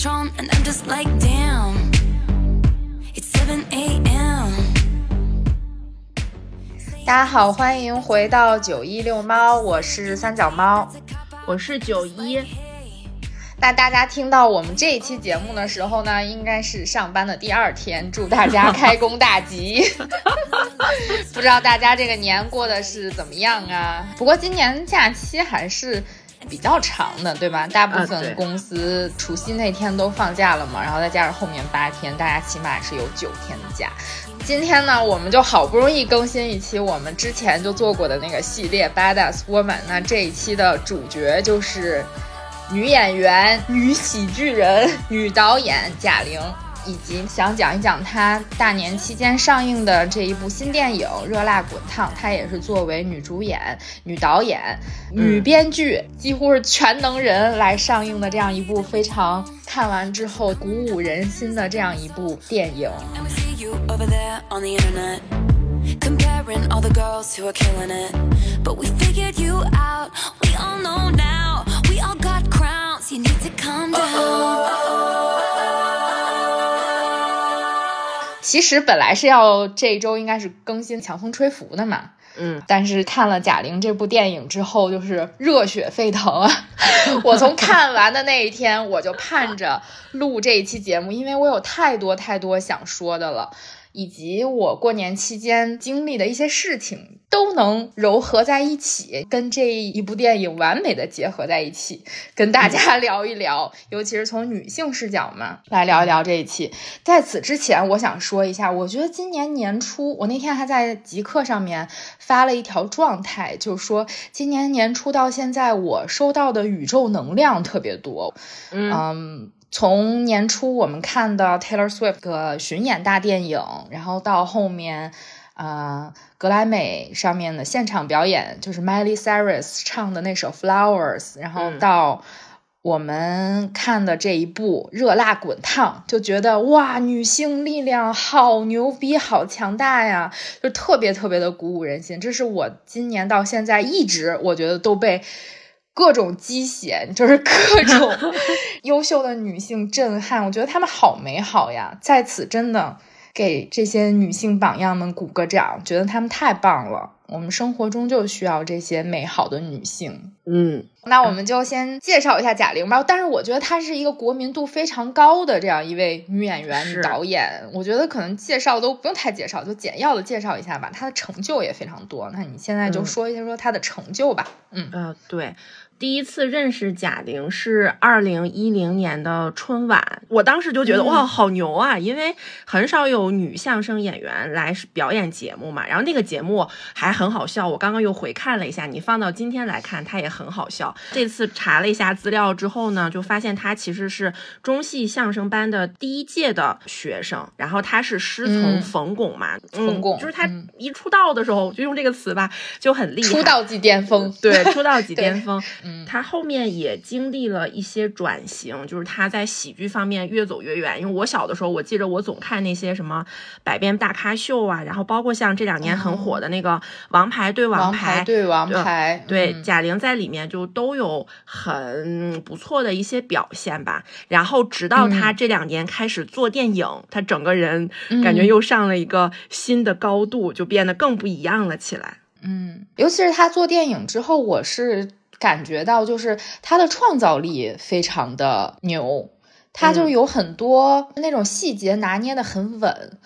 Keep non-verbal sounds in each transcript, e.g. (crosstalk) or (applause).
Patron, and I'm just like, damn. It's 7 a.m. 大家好，欢迎回到九一遛猫，我是三脚猫。我是九一，那大家听到我们这一期节目的时候呢，应该是上班的第二天，祝大家开工大吉。(laughs) 不知道大家这个年过的是怎么样啊？不过今年假期还是比较长的，对吧？大部分公司除夕那天都放假了嘛，然后再加上后面八天，大家起码是有九天的假。今天呢，我们就好不容易更新一期我们之前就做过的那个系列《Badass Woman》。那这一期的主角就是女演员、女喜剧人、女导演贾玲，以及想讲一讲她大年期间上映的这一部新电影《热辣滚烫》，她也是作为女主演、女导演、女编剧，几乎是全能人来上映的这样一部非常看完之后鼓舞人心的这样一部电影。And we see you over there on the internet. Comparing all the girls who are killing it. But we figured you out. We all know now. We all got crowns. You need to calm down. 其实本来是要这一周应该是更新《强风吹拂》的嘛，嗯，但是看了贾玲这部电影之后，就是热血沸腾啊！(laughs) 我从看完的那一天，我就盼着录这一期节目，因为我有太多太多想说的了，以及我过年期间经历的一些事情都能糅合在一起，跟这一部电影完美的结合在一起，跟大家 (laughs) 聊一聊，尤其是从女性视角嘛，来聊一聊这一期。在此之前，我想说一下，我觉得今年年初，我那天还在极客上面发了一条状态，就是说今年年初到现在，我收到的宇宙能量特别多。嗯嗯，从年初我们看的 Taylor Swift 的巡演大电影，然后到后面。呃，格莱美上面的现场表演就是 Miley Cyrus 唱的那首 Flowers，然后嗯到我们看的这一部《热辣滚烫》，就觉得哇，女性力量好牛逼，好强大呀，就特别特别的鼓舞人心。这是我今年到现在一直我觉得都被各种鸡血，(laughs) 就是各种 (laughs) 优秀的女性震撼。我觉得她们好美好呀，在此真的给这些女性榜样们鼓个掌，觉得她们太棒了。我们生活中就需要这些美好的女性。嗯，那我们就先介绍一下贾玲吧。但是我觉得她是一个国民度非常高的这样一位女演员、女导演。我觉得可能介绍都不用太介绍，就简要的介绍一下吧。她的成就也非常多。那你现在就嗯说一下说她的成就吧。嗯呃，对，第一次认识贾玲是二零一零年的春晚，我当时就觉得、嗯哇，好牛啊！因为很少有女相声演员来表演节目嘛，然后那个节目还很好笑，我刚刚又回看了一下，你放到今天来看，它也很好笑。这次查了一下资料之后呢，就发现她其实是中戏相声班的第一届的学生，然后她是师从嗯冯巩嘛，嗯冯巩就是她嗯一出道的时候，就用这个词吧，就很厉害，出道即巅峰。对，出道即巅 (laughs) 峰。嗯他后面也经历了一些转型，就是他在喜剧方面越走越远。因为我小的时候，我记着我总看那些什么百变大咖秀啊，然后包括像这两年很火的那个《王牌对王牌》对王对牌，对，嗯贾玲在里面就都有很不错的一些表现吧。然后直到她嗯这两年开始做电影，他整个人感觉嗯又上了一个新的高度，就变得更不一样了起来。嗯，尤其是他做电影之后，我是感觉到就是他的创造力非常的牛，他就嗯有很多那种细节拿捏的很稳。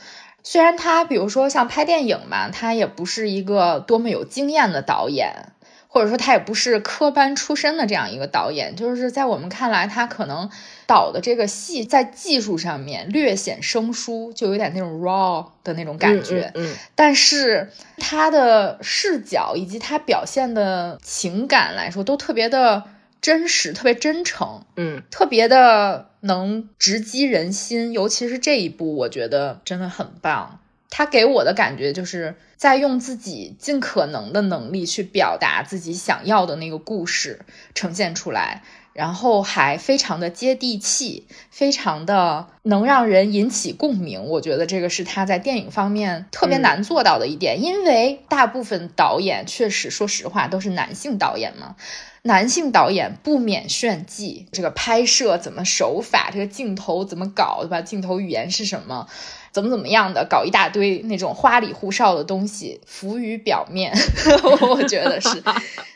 虽然他比如说像拍电影嘛，他也不是一个多么有经验的导演，或者说他也不是科班出身的这样一个导演，就是在我们看来，他可能导的这个戏在技术上面略显生疏，就有点那种 raw 的那种感觉。嗯嗯但是他的视角以及他表现的情感来说，都特别的真实，特别真诚，嗯特别的能直击人心。尤其是这一部，我觉得真的很棒。他给我的感觉就是在用自己尽可能的能力去表达自己想要的那个故事呈现出来，然后还非常的接地气，非常的能让人引起共鸣。我觉得这个是他在电影方面特别难做到的一点，因为大部分导演确实，说实话都是男性导演嘛。男性导演不免炫技，这个拍摄怎么手法，这个镜头怎么搞，对吧？镜头语言是什么？怎么怎么样的，搞一大堆那种花里胡哨的东西，浮于表面，(laughs) 我觉得是。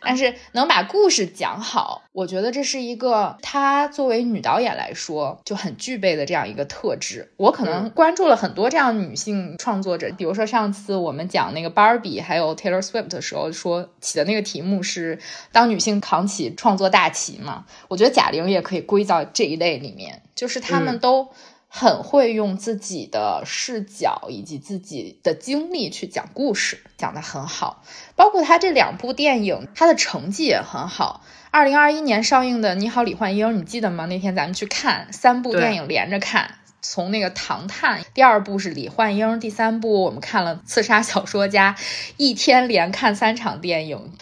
但是能把故事讲好，我觉得这是一个她作为女导演来说就很具备的这样一个特质。我可能关注了很多这样女性创作者，比如说上次我们讲那个 Barbie 还有 Taylor Swift 的时候，说起的那个题目是当女性扛起创作大旗嘛。我觉得贾玲也可以归到这一类里面，就是她们都。很会用自己的视角以及自己的经历去讲故事，讲得很好。包括他这两部电影，他的成绩也很好。二零二一年上映的《你好，李焕英》，你记得吗？那天咱们去看三部电影连着看，从那个《唐探》，第二部是李焕英，第三部我们看了《刺杀小说家》，一天连看三场电影。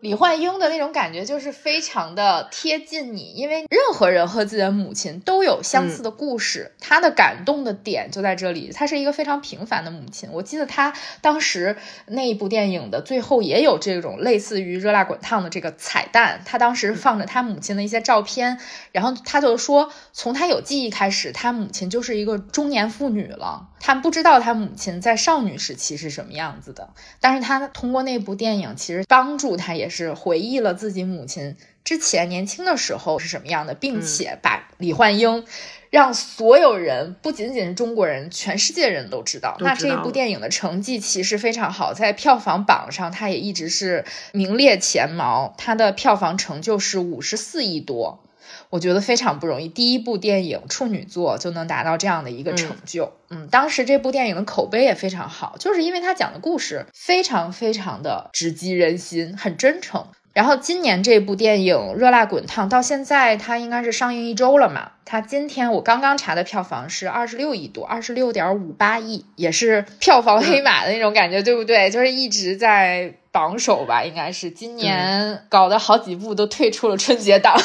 李焕英的那种感觉就是非常的贴近你，因为任何人和自己的母亲都有相似的故事，她的感动的点就在这里。她是一个非常平凡的母亲。我记得她当时那一部电影的最后也有这种类似于热辣滚烫的这个彩蛋，她当时放着她母亲的一些照片，然后她就说，从她有记忆开始，她母亲就是一个中年妇女了。她不知道她母亲在少女时期是什么样子的，但是她通过那部电影，其实帮助她也。是回忆了自己母亲之前年轻的时候是什么样的，并且把李焕英让所有人，不仅仅是中国人，全世界人都知道。那这一部电影的成绩其实非常好，在票房榜上它也一直是名列前茅。它的票房成就是五十四亿多。我觉得非常不容易，第一部电影处女作就能达到这样的一个成就。嗯，当时这部电影的口碑也非常好，就是因为它讲的故事非常非常的直击人心，很真诚。然后今年这部电影《热辣滚烫》到现在它应该是上映一周了嘛？它今天我刚刚查的票房是二十六亿多，二十六点五八亿，也是票房黑马的那种感觉，对不对？就是一直在榜首吧，应该是今年搞的好几部都退出了春节档。(laughs)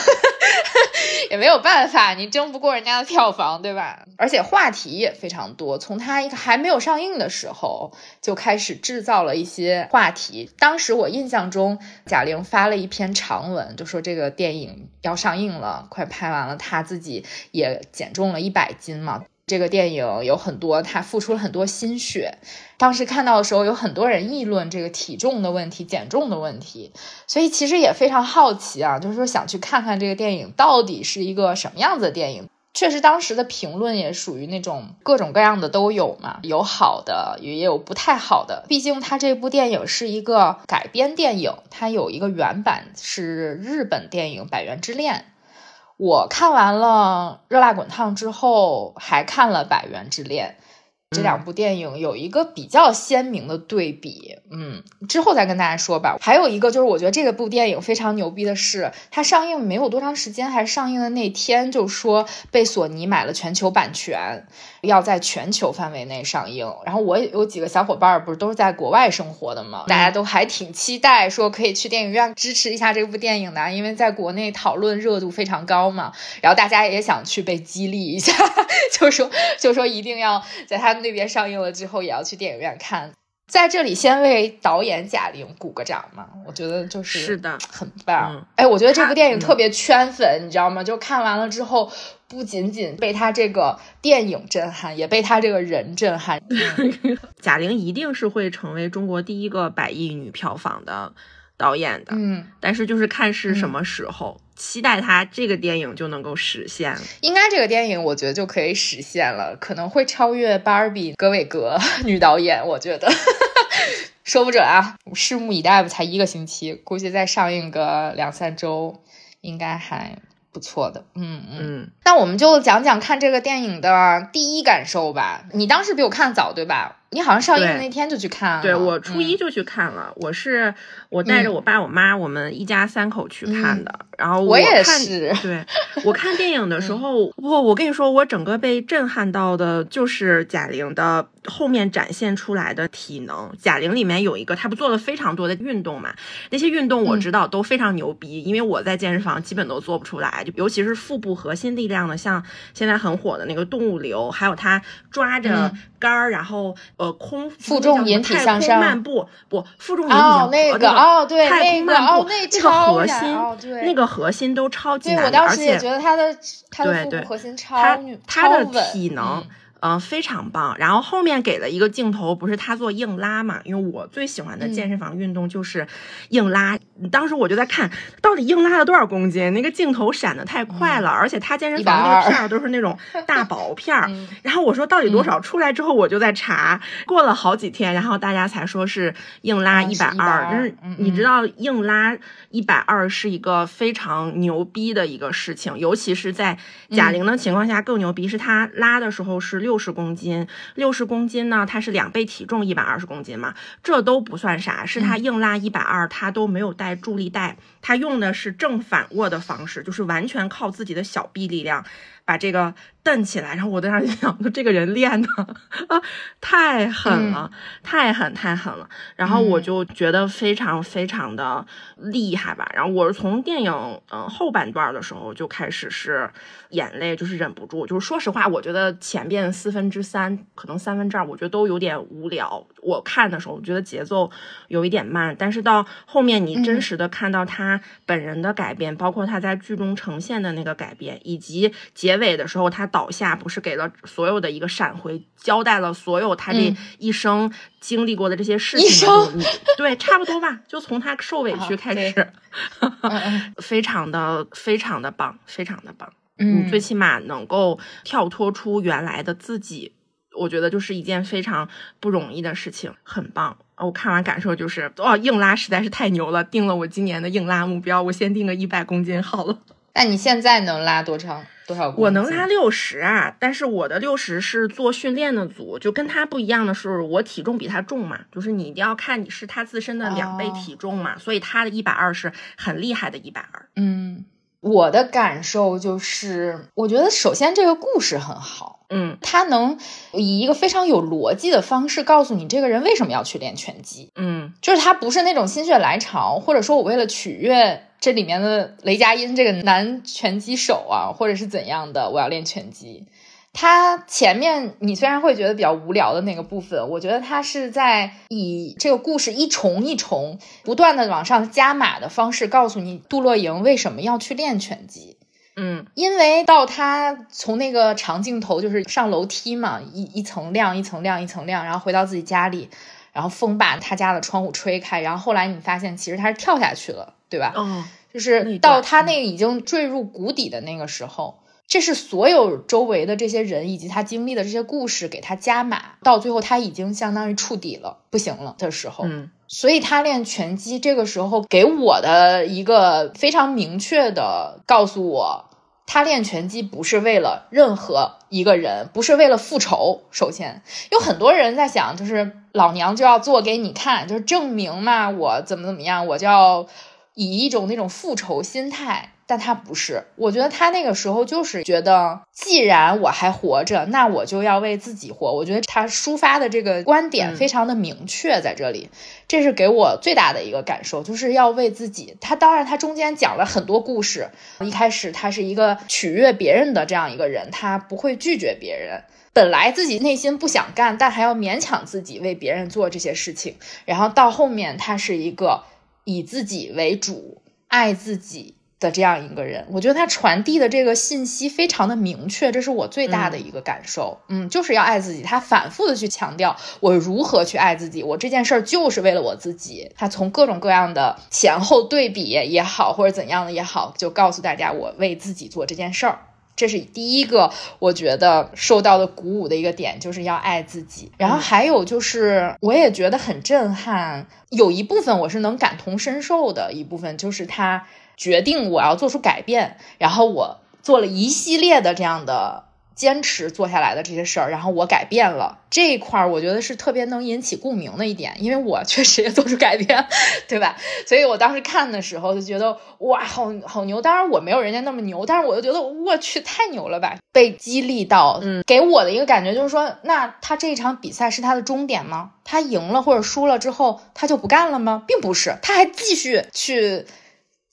也没有办法，你争不过人家的票房，对吧？而且话题也非常多，从它一个还没有上映的时候就开始制造了一些话题。当时我印象中，贾玲发了一篇长文，就说这个电影要上映了，快拍完了，她自己也减重了一百斤嘛。这个电影有很多，他付出了很多心血。当时看到的时候，有很多人议论这个体重的问题、减重的问题，所以其实也非常好奇啊，就是说想去看看这个电影到底是一个什么样子的电影。确实，当时的评论也属于那种各种各样的都有嘛，有好的，也有不太好的。毕竟它这部电影是一个改编电影，它有一个原版是日本电影《百元之恋》。我看完了《热辣滚烫》之后，还看了《百元之恋》。这两部电影有一个比较鲜明的对比，嗯，之后再跟大家说吧。还有一个就是，我觉得这个部电影非常牛逼的是，它上映没有多长时间，还是上映的那天就说被索尼买了全球版权。要在全球范围内上映，然后我有几个小伙伴不是都是在国外生活的嘛？大家都还挺期待说可以去电影院支持一下这部电影的，因为在国内讨论热度非常高嘛。然后大家也想去被激励一下，(laughs) 就说就说一定要在他们那边上映了之后也要去电影院看。在这里先为导演贾玲鼓个掌嘛，我觉得就是是的，很棒。哎，我觉得这部电影特别圈粉，你知道吗？就看完了之后。不仅仅被他这个电影震撼，也被他这个人震撼。贾玲一定是会成为中国第一个百亿女票房的导演的。嗯，但是就是看是什么时候，期待他这个电影就能够实现。应该这个电影我觉得就可以实现了，可能会超越芭比格韦格女导演。我觉得 (laughs) 说不准啊，拭目以待吧。才一个星期，估计再上映个两三周，应该还。不错的，嗯嗯，那我们就讲讲看这个电影的第一感受吧。你当时比我看早，对吧？你好像上映的那天就去看了，对我初一嗯。就去看了，我是我带着我爸我妈，我们一家三口去看的。然后嗯我也看是嗯对 (laughs) 我看电影的时候，不，我跟你说，我整个被震撼到的就是贾玲的后面展现出来的体能。贾玲里面有一个，她不做了非常多的运动嘛，那些运动我知道都非常牛逼，因为我在健身房基本都做不出来，就尤其是腹部核心力量的，像现在很火的那个动物流，还有她抓着嗯。杆儿，然后呃空负重引体向上漫步不负重引体哦向，那呃个哦对太空那个漫步哦那那个超核心哦对那个核心都超级难的，我当时也觉得他的他的核心超女他的体能嗯，嗯、非常棒。然后后面给了一个镜头，不是他做硬拉嘛？因为我最喜欢的嗯健身房运动就是硬拉。当时我就在看到底硬拉了多少公斤，那个镜头闪的太快了，而且他健身房那个片儿都是那种 (laughs) 大薄片儿。嗯然后我说到底多少？出来之后我就在查，过了好几天，然后大家才说是硬拉一百二。120但是嗯你知道硬拉一百二是一个非常牛逼的一个事情，尤其是在贾玲的情况下更牛逼，是她拉的时候是六十公斤，六十公斤呢，它是两倍体重一百二十公斤嘛，这都不算啥，是他硬拉一百二，他都没有带助力带，他用的是正反握的方式，就是完全靠自己的小臂力量。把这个蹬起来，然后我在那儿就想，说这个人练的啊，太狠了，太狠太狠了。然后我就觉得非常非常的厉害吧。然后我是从电影嗯、呃后半段的时候就开始是眼泪就是忍不住，就是说实话，我觉得前边四分之三可能三分之二，我觉得都有点无聊。我看的时候，我觉得节奏有一点慢，但是到后面你真实的看到他本人的改变，包括他在剧中呈现的那个改变，以及结尾的时候他倒下，不是给了所有的一个闪回，交代了所有他这嗯。一生经历过的这些事情对，差不多吧，就从他受委屈开始，(laughs) 非常的非常的棒，非常的棒。嗯。你最起码能够跳脱出原来的自己，我觉得就是一件非常不容易的事情，很棒。我看完感受就是，哦，硬拉实在是太牛了，定了我今年的硬拉目标，我先定个一百公斤好了。(laughs) 那你现在能拉多长多少公斤？我能拉六十啊，但是我的六十是做训练的组，就跟他不一样的是，我体重比他重嘛，就是你一定要看你是他自身的两倍哦体重嘛，所以他的一百二是很厉害的一百二。嗯，我的感受就是，我觉得首先这个故事很好，嗯它能以一个非常有逻辑的方式告诉你这个人为什么要去练拳击，嗯就是他不是那种心血来潮，或者说我为了取悦这里面的雷佳音这个男拳击手啊，或者是怎样的，我要练拳击。他前面你虽然会觉得比较无聊的那个部分，我觉得他是在以这个故事一重一重不断的往上加码的方式，告诉你杜乐莹为什么要去练拳击。嗯因为到他从那个长镜头就是上楼梯嘛，一一层亮一层亮一层亮，然后回到自己家里，然后风把他家的窗户吹开，然后后来你发现其实他是跳下去了，对吧？哦就是到他那个已经坠入谷底的那个时候，这是所有周围的这些人以及他经历的这些故事给他加码，到最后他已经相当于触底了，不行了的时候，嗯所以他练拳击这个时候给我的一个非常明确的告诉我，他练拳击不是为了任何一个人，不是为了复仇。首先，有很多人在想，就是老娘就要做给你看，就是证明嘛，我怎么怎么样，我就要以一种那种复仇心态。但他不是，我觉得他那个时候就是觉得，既然我还活着，那我就要为自己活。我觉得他抒发的这个观点嗯非常的明确，在这里。这是给我最大的一个感受，就是要为自己。他当然，他中间讲了很多故事。一开始他是一个取悦别人的这样一个人，他不会拒绝别人。本来自己内心不想干，但还要勉强自己为别人做这些事情。然后到后面，他是一个以自己为主、爱自己的这样一个人。我觉得他传递的这个信息非常的明确，这是我最大的一个感受。嗯就是要爱自己。他反复的去强调我如何去爱自己，我这件事儿就是为了我自己。他从各种各样的前后对比也好，或者怎样的也好，就告诉大家我为自己做这件事儿。这是第一个，我觉得受到的鼓舞的一个点，就是要爱自己。然后还有就是，我也觉得很震撼，有一部分我是能感同身受的，一部分就是他决定我要做出改变，然后我做了一系列的这样的坚持做下来的这些事儿，然后我改变了这一块儿，我觉得是特别能引起共鸣的一点，因为我确实也做出改变，(laughs) 对吧？所以我当时看的时候就觉得哇，好好牛！当然我没有人家那么牛，但是我就觉得我去太牛了吧，被激励到，嗯，给我的一个感觉就是说，那他这一场比赛是他的终点吗？他赢了或者输了之后，他就不干了吗？并不是，他还继续去。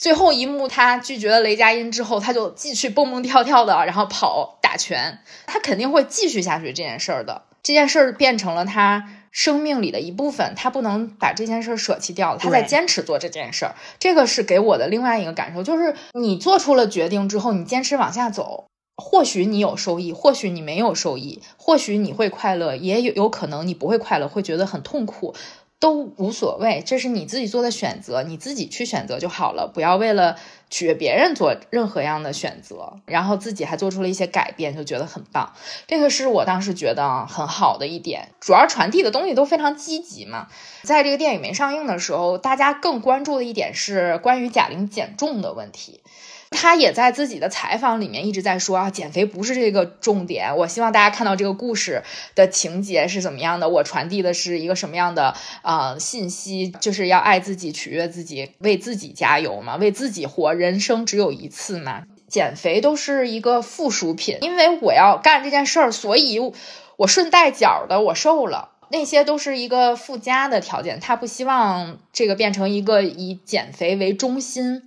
最后一幕，他拒绝了雷佳音之后，他就继续蹦蹦跳跳的，然后跑打拳。他肯定会继续下去这件事儿的。这件事儿变成了他生命里的一部分，他不能把这件事儿舍弃掉了。他在坚持做这件事儿，这个是给我的另外一个感受，就是你做出了决定之后，你坚持往下走，或许你有收益，或许你没有收益，或许你会快乐，也有有可能你不会快乐，会觉得很痛苦。都无所谓，这是你自己做的选择，你自己去选择就好了，不要为了取悦别人做任何样的选择，然后自己还做出了一些改变，就觉得很棒。这个是我当时觉得很好的一点，主要传递的东西都非常积极嘛。在这个电影没上映的时候，大家更关注的一点是关于贾玲减重的问题。他也在自己的采访里面一直在说啊，减肥不是这个重点。我希望大家看到这个故事的情节是怎么样的，我传递的是一个什么样的啊信息，就是要爱自己，取悦自己，为自己加油嘛，为自己活。人生只有一次嘛，减肥都是一个附属品，因为我要干这件事儿，所以我顺带脚的我瘦了，那些都是一个附加的条件。他不希望这个变成一个以减肥为中心。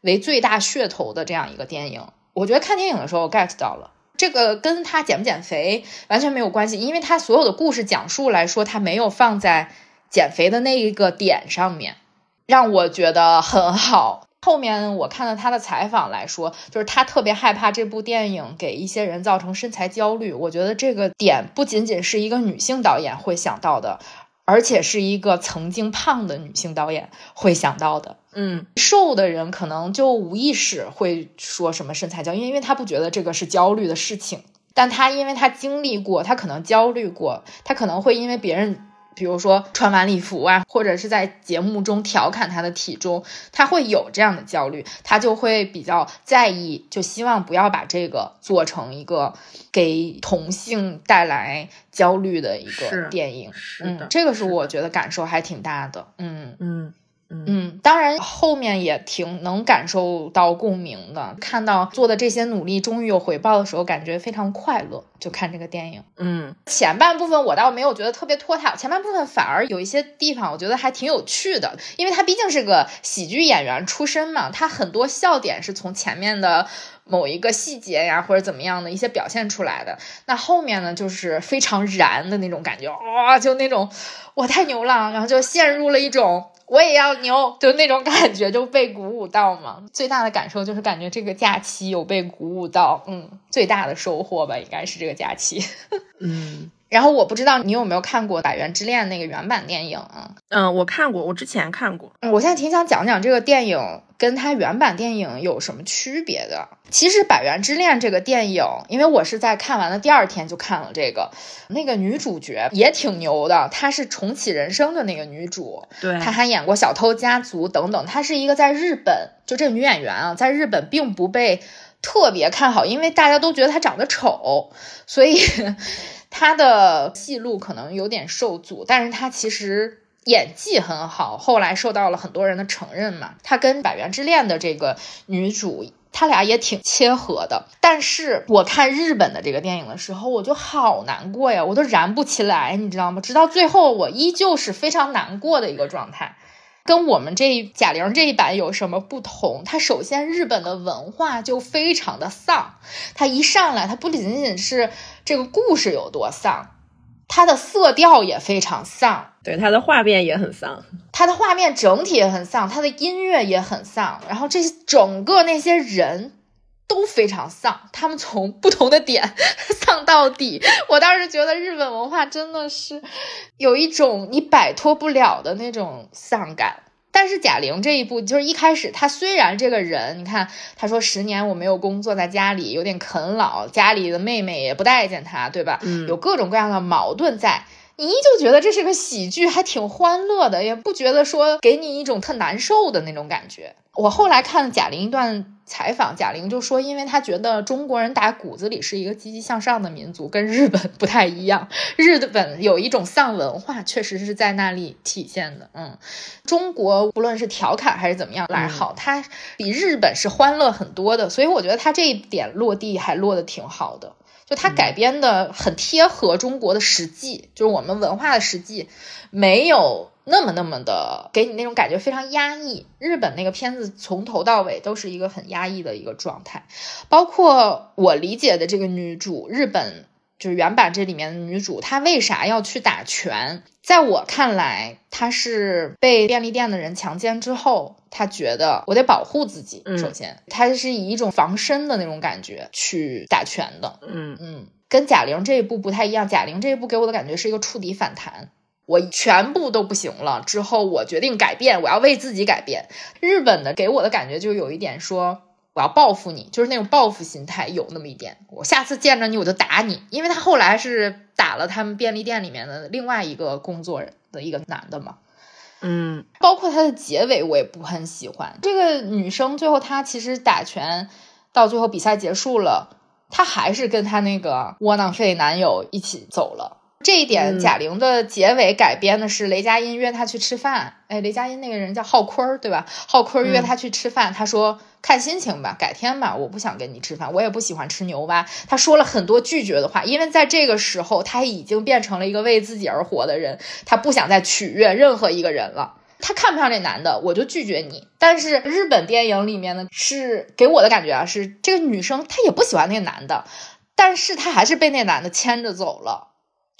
为最大噱头的这样一个电影，我觉得看电影的时候 get 到了这个跟他减不减肥完全没有关系，因为他所有的故事讲述来说，他没有放在减肥的那一个点上面，让我觉得很好。后面我看了他的采访来说，就是他特别害怕这部电影给一些人造成身材焦虑。我觉得这个点不仅仅是一个女性导演会想到的。而且是一个曾经胖的女性导演会想到的，嗯，瘦的人可能就无意识会说什么身材焦，因为因为他不觉得这个是焦虑的事情，但他因为他经历过，他可能焦虑过，他可能会因为别人。比如说穿晚礼服啊，或者是在节目中调侃他的体重，他会有这样的焦虑，他就会比较在意，就希望不要把这个做成一个给同性带来焦虑的一个电影。嗯，这个是我觉得感受还挺大的。嗯嗯。嗯，当然后面也挺能感受到共鸣的，看到做的这些努力终于有回报的时候，感觉非常快乐。就看这个电影，嗯，前半部分我倒没有觉得特别拖沓，前半部分反而有一些地方我觉得还挺有趣的，因为他毕竟是个喜剧演员出身嘛，他很多笑点是从前面的某一个细节呀或者怎么样的一些表现出来的。那后面呢，就是非常燃的那种感觉，哇，就那种我太牛了，然后就陷入了一种。我也要牛，就那种感觉就被鼓舞到嘛。最大的感受就是感觉这个假期有被鼓舞到，嗯，最大的收获吧，应该是这个假期。(laughs) 嗯。然后我不知道你有没有看过《百元之恋》那个原版电影啊？嗯，我看过，我之前看过。我现在挺想讲讲这个电影跟它原版电影有什么区别的。其实《百元之恋》这个电影，因为我是在看完的第二天就看了这个，那个女主角也挺牛的，她是重启人生的那个女主，对，她还演过《小偷家族》等等。她是一个在日本，就这个女演员啊，在日本并不被特别看好，因为大家都觉得她长得丑，所以。他的戏路可能有点受阻，但是他其实演技很好，后来受到了很多人的承认嘛。他跟《百元之恋》的这个女主，他俩也挺切合的。但是我看日本的这个电影的时候，我就好难过呀，我都燃不起来，你知道吗？直到最后，我依旧是非常难过的一个状态。跟我们这贾玲这一版有什么不同？它首先日本的文化就非常的丧，它一上来，它不仅仅是这个故事有多丧，它的色调也非常丧，对，它的画面也很丧，它的画面整体也很丧，它的音乐也很丧，然后这整个那些人。都非常丧，他们从不同的点 (laughs) 丧到底。我当时觉得日本文化真的是有一种你摆脱不了的那种丧感。但是贾玲这一部就是一开始，她虽然这个人，你看她说十年我没有工作，在家里有点啃老，家里的妹妹也不待见她，对吧？嗯，有各种各样的矛盾在。你依旧觉得这是个喜剧，还挺欢乐的，也不觉得说给你一种特难受的那种感觉。我后来看了贾玲一段。采访，贾玲就说，因为她觉得中国人打骨子里是一个积极向上的民族，跟日本不太一样。日本有一种丧文化，确实是在那里体现的。嗯，中国不论是调侃还是怎么样来好，它比日本是欢乐很多的，所以我觉得它这一点落地还落得挺好的。就它改编的很贴合中国的实际，就是我们文化的实际，没有那么那么的给你那种感觉非常压抑。日本那个片子从头到尾都是一个很压抑的一个状态，包括我理解的这个女主，日本就是原版这里面的女主，她为啥要去打拳？在我看来，她是被便利店的人强奸之后。她觉得我得保护自己，首先，她是以一种防身的那种感觉去打拳的，嗯嗯，跟贾玲这一部不太一样。贾玲这一部给我的感觉是一个触底反弹，我全部都不行了之后，我决定改变，我要为自己改变。日本的给我的感觉就有一点说我要报复你，就是那种报复心态有那么一点，我下次见着你我就打你，因为他后来是打了他们便利店里面的另外一个工作人的一个男的嘛。嗯，包括他的结尾我也不很喜欢。这个女生最后她其实打拳到最后比赛结束了，她还是跟她那个窝囊废男友一起走了。这一点贾玲的结尾改编的是雷佳音约她去吃饭。哎，雷佳音那个人叫浩坤儿对吧？浩坤约她去吃饭，他说。看心情吧，改天吧，我不想跟你吃饭，我也不喜欢吃牛蛙。他说了很多拒绝的话，因为在这个时候他已经变成了一个为自己而活的人，他不想再取悦任何一个人了。他看不上这男的，我就拒绝你。但是日本电影里面呢，是给我的感觉啊，是这个女生她也不喜欢那个男的，但是她还是被那男的牵着走了，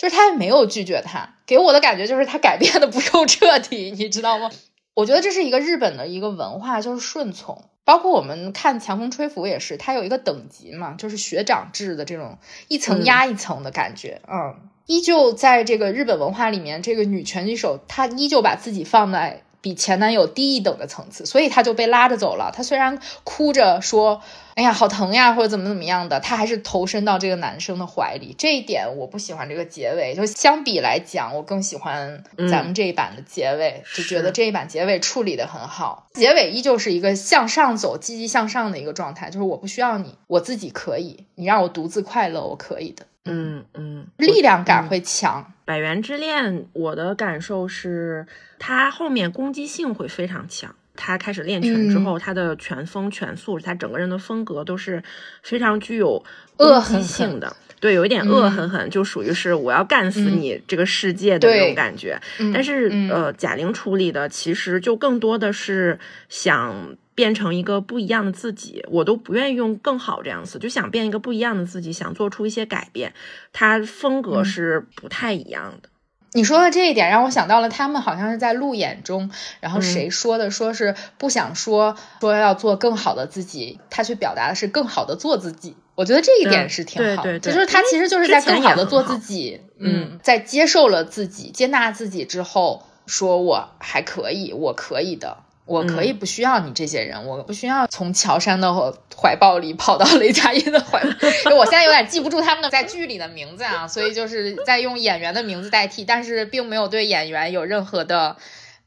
就是他也没有拒绝他。给我的感觉就是他改变的不够彻底，你知道吗？我觉得这是一个日本的一个文化，就是顺从。包括我们看《强风吹拂》也是，它有一个等级嘛，就是学长制的这种一层压一层的感觉。嗯，依旧在这个日本文化里面，这个女拳击手她依旧把自己放在。比前男友低一等的层次，所以他就被拉着走了。他虽然哭着说：“哎呀，好疼呀，或者怎么怎么样的”，他还是投身到这个男生的怀里。这一点我不喜欢这个结尾，就相比来讲，我更喜欢咱们这一版的结尾，就觉得这一版结尾处理的很好。结尾依旧是一个向上走、积极向上的一个状态，就是我不需要你，我自己可以，你让我独自快乐，我可以的。嗯嗯，力量感会强。百元之恋，我的感受是，他后面攻击性会非常强。他开始练拳之后，他的拳风、拳速，他整个人的风格都是非常具有恶狠性的。对，有一点恶狠狠，就属于是我要干死你这个世界的那种感觉。但是，呃，贾玲处理的其实就更多的是想。变成一个不一样的自己，我都不愿意用更好这样子，就想变一个不一样的自己，想做出一些改变。他风格是不太一样的。你说的这一点让我想到了，他们好像是在路演中，然后谁说的？说是不想说说要做更好的自己，他去表达的是更好的做自己。我觉得这一点是挺好的，就是他其实就是在更好的做自己。嗯，在接受了自己、接纳自己之后，说我还可以，我可以的。我可以不需要你这些人，我不需要从乔杉的怀抱里跑到雷佳音的怀抱，(laughs) 因为我现在有点记不住他们的在剧里的名字啊，所以就是在用演员的名字代替，但是并没有对演员有任何的。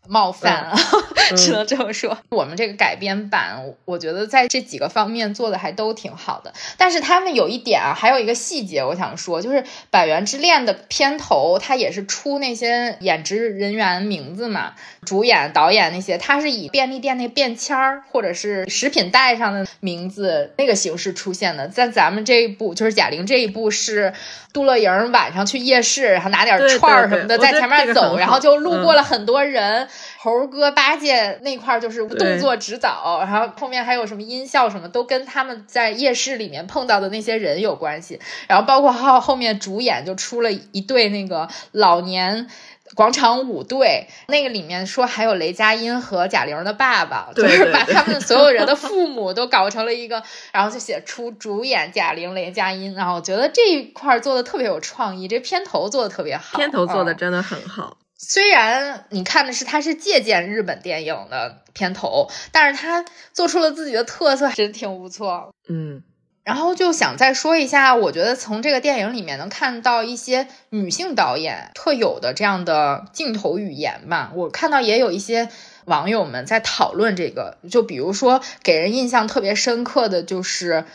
冒犯啊，(laughs) 只能这么说。我们这个改编版，我觉得在这几个方面做的还都挺好的。但是他们有一点啊，还有一个细节，我想说，就是《百元之恋》的片头，它也是出那些演职人员名字嘛，主演、导演那些，它是以便利店那便签儿或者是食品袋上的名字那个形式出现的。在咱们这一部，就是贾玲这一部是杜乐莹晚上去夜市，然后拿点串儿什么的，在前面走，然后就路过了很多人。猴哥八戒那块就是动作指导，然后后面还有什么音效什么，都跟他们在夜市里面碰到的那些人有关系。然后包括后后面主演就出了一对那个老年广场舞队，那个里面说还有雷佳音和贾玲的爸爸，(laughs) 就是把他们所有人的父母都搞成了一个，然后就写出主演贾玲、雷佳音。然后我觉得这一块做的特别有创意，这片头做的特别好，片头做的真的很好。虽然你看的是它是借鉴日本电影的片头，但是它做出了自己的特色，真挺不错。嗯，然后就想再说一下，我觉得从这个电影里面能看到一些女性导演特有的这样的镜头语言吧。我看到也有一些网友们在讨论这个，就比如说给人印象特别深刻的就是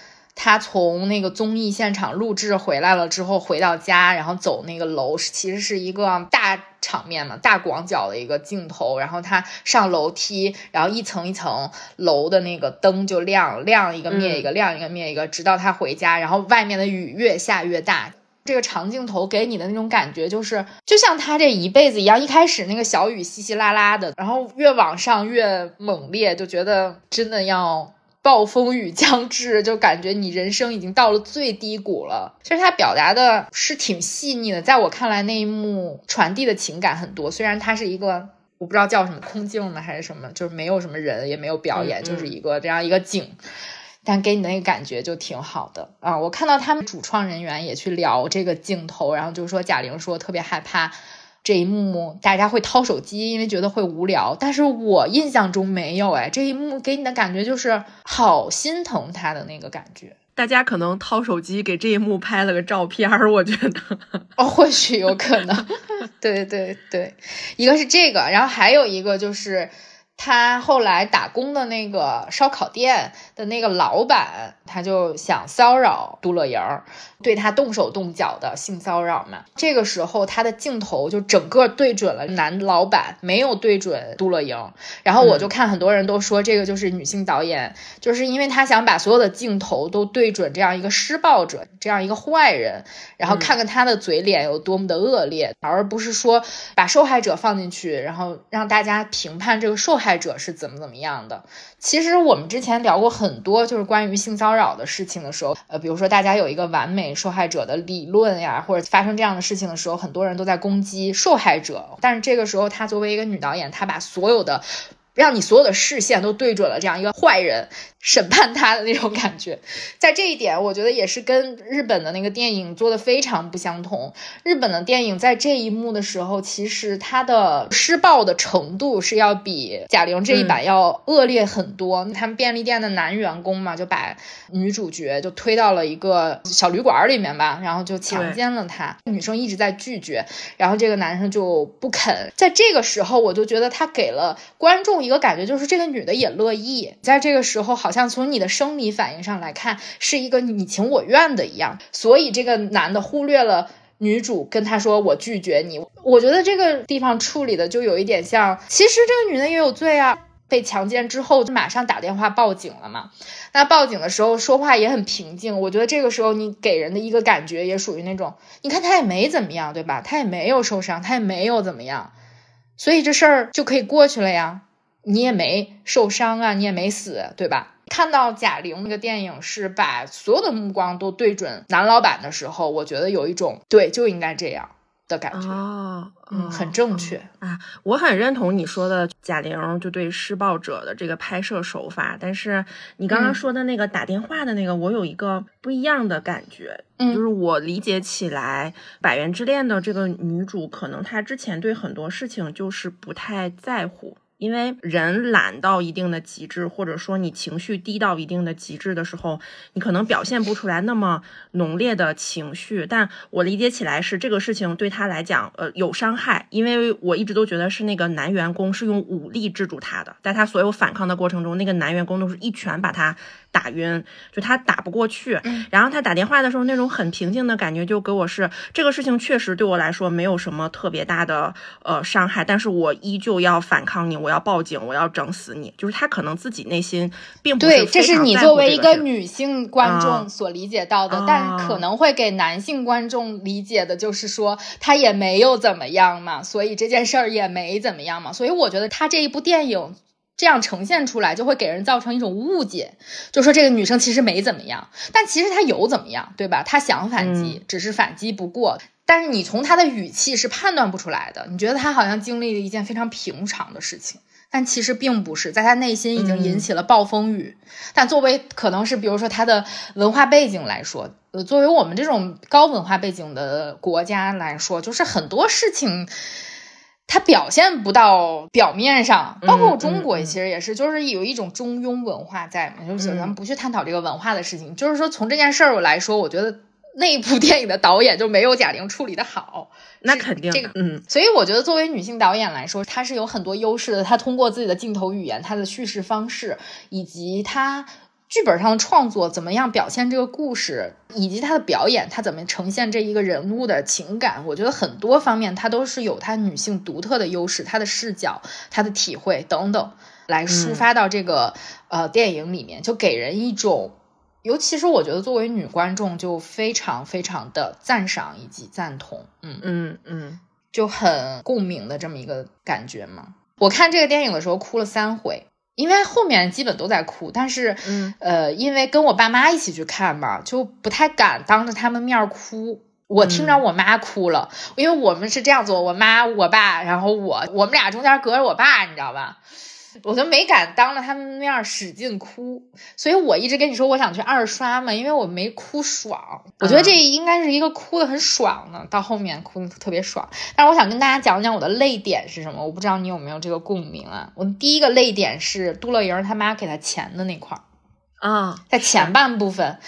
他从那个综艺现场录制回来了之后，回到家，然后走那个楼，其实是一个大场面嘛，大广角的一个镜头，然后他上楼梯，然后一层一层楼的那个灯就亮，亮一个灭一个，亮一个灭一个，直到他回家，然后外面的雨越下越大。这个长镜头给你的那种感觉，就是就像他这一辈子一样，一开始那个小雨稀稀拉拉的，然后越往上越猛烈，就觉得真的要暴风雨将至，就感觉你人生已经到了最低谷了。(laughs) 其实他表达的是挺细腻的，在我看来那一幕传递的情感很多。虽然它是一个我不知道叫什么空镜呢还是什么，就是没有什么人也没有表演，就是一个这样一个景。但给你的那个感觉就挺好的啊！我看到他们主创人员也去聊这个镜头，然后就说贾玲说特别害怕这一幕大家会掏手机，因为觉得会无聊。但是我印象中没有哎，这一幕给你的感觉就是好心疼他的那个感觉。大家可能掏手机给这一幕拍了个照片儿，我觉得哦，或许有可能。(laughs) 对对对，一个是这个，然后还有一个就是。他后来打工的那个烧烤店的那个老板，他就想骚扰杜乐莹，对他动手动脚的性骚扰嘛。这个时候，他的镜头就整个对准了男老板，没有对准杜乐莹。然后我就看很多人都说，这个就是女性导演，就是因为他想把所有的镜头都对准这样一个施暴者，这样一个坏人，然后看看他的嘴脸有多么的恶劣，而不是说把受害者放进去，然后让大家评判这个受害。害者是怎么怎么样的？其实我们之前聊过很多，就是关于性骚扰的事情的时候，呃，比如说大家有一个完美受害者的理论呀，或者发生这样的事情的时候，很多人都在攻击受害者。但是这个时候，她作为一个女导演，她把所有的让你所有的视线都对准了这样一个坏人。审判他的那种感觉，(laughs) 在这一点，我觉得也是跟日本的那个电影做的非常不相同。日本的电影在这一幕的时候，其实它的施暴的程度是要比贾玲这一版要恶劣很多。他们便利店的男员工嘛，就把女主角就推到了一个小旅馆里面吧，然后就强奸了她。女生一直在拒绝，然后这个男生就不肯。在这个时候，我就觉得他给了观众一个感觉，就是这个女的也乐意。在这个时候，好。好像从你的生理反应上来看，是一个你情我愿的一样，所以这个男的忽略了女主跟他说我拒绝你。我觉得这个地方处理的就有一点像，其实这个女的也有罪啊，被强奸之后就马上打电话报警了嘛。那报警的时候说话也很平静，我觉得这个时候你给人的一个感觉也属于那种，你看他也没怎么样，对吧？他也没有受伤，他也没有怎么样，所以这事儿就可以过去了呀。你也没受伤啊，你也没死，对吧？看到贾玲那个电影是把所有的目光都对准男老板的时候，我觉得有一种对就应该这样的感觉。哦，嗯，很正确。啊，我很认同你说的贾玲就对施暴者的这个拍摄手法，但是你刚刚说的那个打电话的那个，我有一个不一样的感觉，嗯，就是我理解起来，《百元之恋》的这个女主可能她之前对很多事情就是不太在乎。因为人懒到一定的极致，或者说你情绪低到一定的极致的时候，你可能表现不出来那么浓烈的情绪。但我理解起来是这个事情对他来讲，呃，有伤害。因为我一直都觉得是那个男员工是用武力制住他的，在他所有反抗的过程中，那个男员工都是一拳把他。打晕，就他打不过去。然后他打电话的时候，那种很平静的感觉，就给我是这个事情确实对我来说没有什么特别大的呃伤害，但是我依旧要反抗你，我要报警，我要整死你。就是他可能自己内心并不对，这是你作为一个女性观众所理解到的，但可能会给男性观众理解的就是说他也没有怎么样嘛，所以这件事儿也没怎么样嘛。所以我觉得他这一部电影。这样呈现出来就会给人造成一种误解，就说这个女生其实没怎么样，但其实她有怎么样，对吧？她想反击，只是反击不过。但是你从她的语气是判断不出来的，你觉得她好像经历了一件非常平常的事情，但其实并不是，在她内心已经引起了暴风雨。但作为可能是比如说她的文化背景来说，呃，作为我们这种高文化背景的国家来说，就是很多事情。它表现不到表面上，包括中国其实也是，就是有一种中庸文化在嘛。就是咱们不去探讨这个文化的事情，就是说从这件事儿来说，我觉得那部 (laughs) 电影的导演就没有贾玲处理的好。那肯定，这个，嗯，所以我觉得作为女性导演来说，她是有很多优势的。她通过自己的镜头语言、她的叙事方式，以及她剧本上的创作，怎么样表现这个故事，以及他的表演，他怎么呈现这一个人物的情感，我觉得很多方面他都是有他女性独特的优势，他的视角、他的体会等等，来抒发到这个呃电影里面，就给人一种。尤其是我觉得，作为女观众就非常非常的赞赏以及赞同，嗯嗯嗯，就很共鸣的这么一个感觉嘛。我看这个电影的时候哭了三回，因为后面基本都在哭，但是，嗯呃，因为跟我爸妈一起去看嘛，就不太敢当着他们面哭。我听着我妈哭了，因为我们是这样做，我妈、我爸，然后我，我们俩中间隔着我爸，你知道吧？我就没敢当着他们面使劲哭，所以我一直跟你说我想去二刷嘛，因为我没哭爽。我觉得这应该是一个哭的很爽的，到后面哭的特别爽。但是我想跟大家讲讲我的泪点是什么，我不知道你有没有这个共鸣啊？我第一个泪点是杜乐莹他妈给他钱的那块儿啊，在前半部分，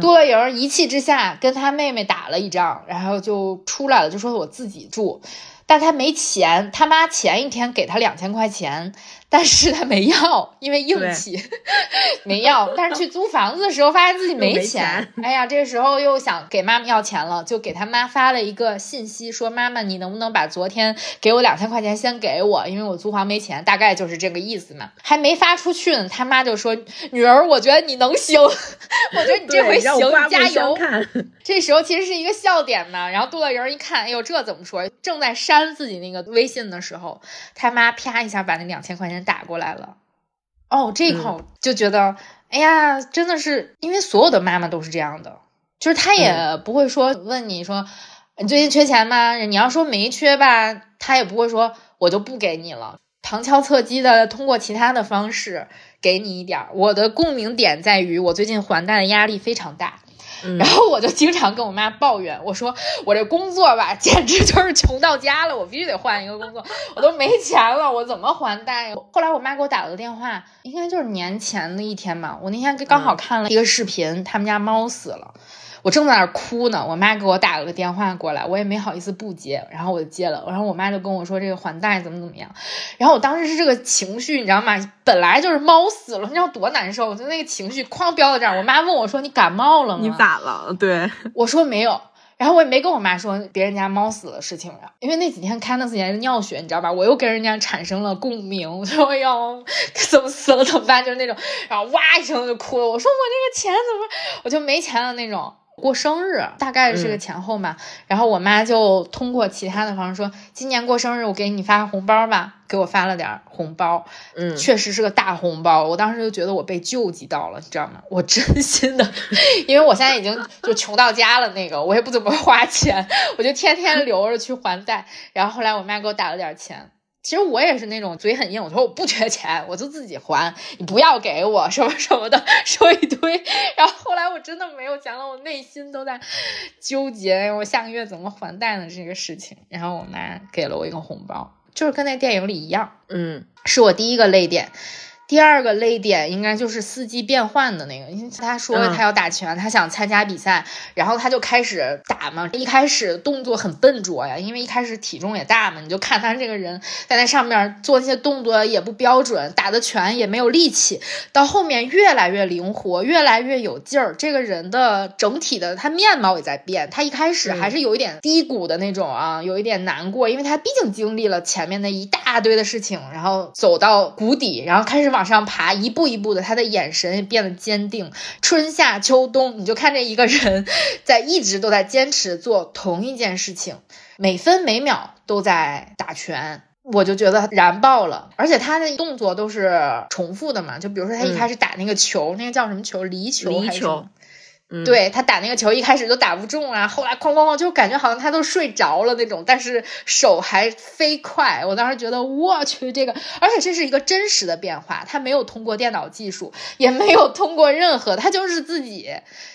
杜乐莹一气之下跟他妹妹打了一仗，然后就出来了，就说我自己住。但他没钱，他妈前一天给他两千块钱，但是他没要，因为硬气 (laughs) 没要。但是去租房子的时候，发现自己没钱，哎呀，这时候又想给妈妈要钱了，就给他妈发了一个信息，说妈妈，你能不能把昨天给我两千块钱先给我，因为我租房没钱，大概就是这个意思嘛。还没发出去呢，他妈就说，女儿，我觉得你能行，(laughs) 我觉得你这回行，加油。(laughs) 这时候其实是一个笑点嘛。然后杜乐莹一看，哎呦，这怎么说？正在删。删自己那个微信的时候，他妈啪一下把那两千块钱打过来了。哦，这一块就觉得，哎呀，真的是，因为所有的妈妈都是这样的，就是她也不会说问你说你最近缺钱吗？你要说没缺吧，她也不会说我就不给你了，旁敲侧击的通过其他的方式给你一点。我的共鸣点在于，我最近还贷的压力非常大。然后我就经常跟我妈抱怨，我说我这工作吧，简直就是穷到家了，我必须得换一个工作，我都没钱了，我怎么还贷？(laughs) 后来我妈给我打了个电话，应该就是年前的一天吧，我那天刚好看了一个视频，他们家猫死了。我正在那儿哭呢，我妈给我打了个电话过来，我也没好意思不接，然后我就接了，然后我妈就跟我说这个还贷怎么怎么样，然后我当时是这个情绪，你知道吗？本来就是猫死了，你知道多难受，就那个情绪哐飙到这儿。我妈问我说你感冒了吗？你咋了？对，(laughs) 我说没有，然后我也没跟我妈说别人家猫死的事情，因为那几天开那几天的尿血，你知道吧？我又跟人家产生了共鸣，我 (laughs) 说要怎么死了怎么办？就是那种，然后哇一声就哭了，我说我这个钱怎么我就没钱了那种。过生日大概是个前后嘛，然后我妈就通过其他的方式说，今年过生日我给你发红包吧，给我发了点红包，嗯，确实是个大红包，我当时就觉得我被救济到了，你知道吗？我真心的，(laughs) 因为我现在已经就穷到家了，那个我也不怎么花钱，我就天天留着去还贷，然后后来我妈给我打了点钱。其实我也是那种嘴很硬，我说我不缺钱，我就自己还，你不要给我什么什么的，(laughs) 说一堆。然后后来我真的没有钱了，我内心都在纠结，我下个月怎么还贷的这个事情。然后我妈给了我一个红包，就是跟那电影里一样，嗯，是我第一个泪点。第二个泪点应该就是四季变换的那个，因为他说他要打拳，他想参加比赛，然后他就开始打嘛。一开始动作很笨拙呀，因为一开始体重也大嘛，你就看他这个人在那上面做那些动作也不标准，打的拳也没有力气。到后面越来越灵活，越来越有劲儿。这个人的整体的他面貌也在变。他一开始还是有一点低谷的那种啊，有一点难过，因为他毕竟经历了前面那一大堆的事情，然后走到谷底，然后开始。往上爬，一步一步的，他的眼神也变得坚定。春夏秋冬，你就看这一个人，在一直都在坚持做同一件事情，每分每秒都在打拳，我就觉得燃爆了。而且他的动作都是重复的嘛，就比如说他一开始打那个球，那个叫什么球？离球？离对他打那个球，一开始都打不中啊，后来哐哐哐，就感觉好像他都睡着了那种，但是手还飞快。我当时觉得，我去这个，而且这是一个真实的变化，他没有通过电脑技术，也没有通过任何，他就是自己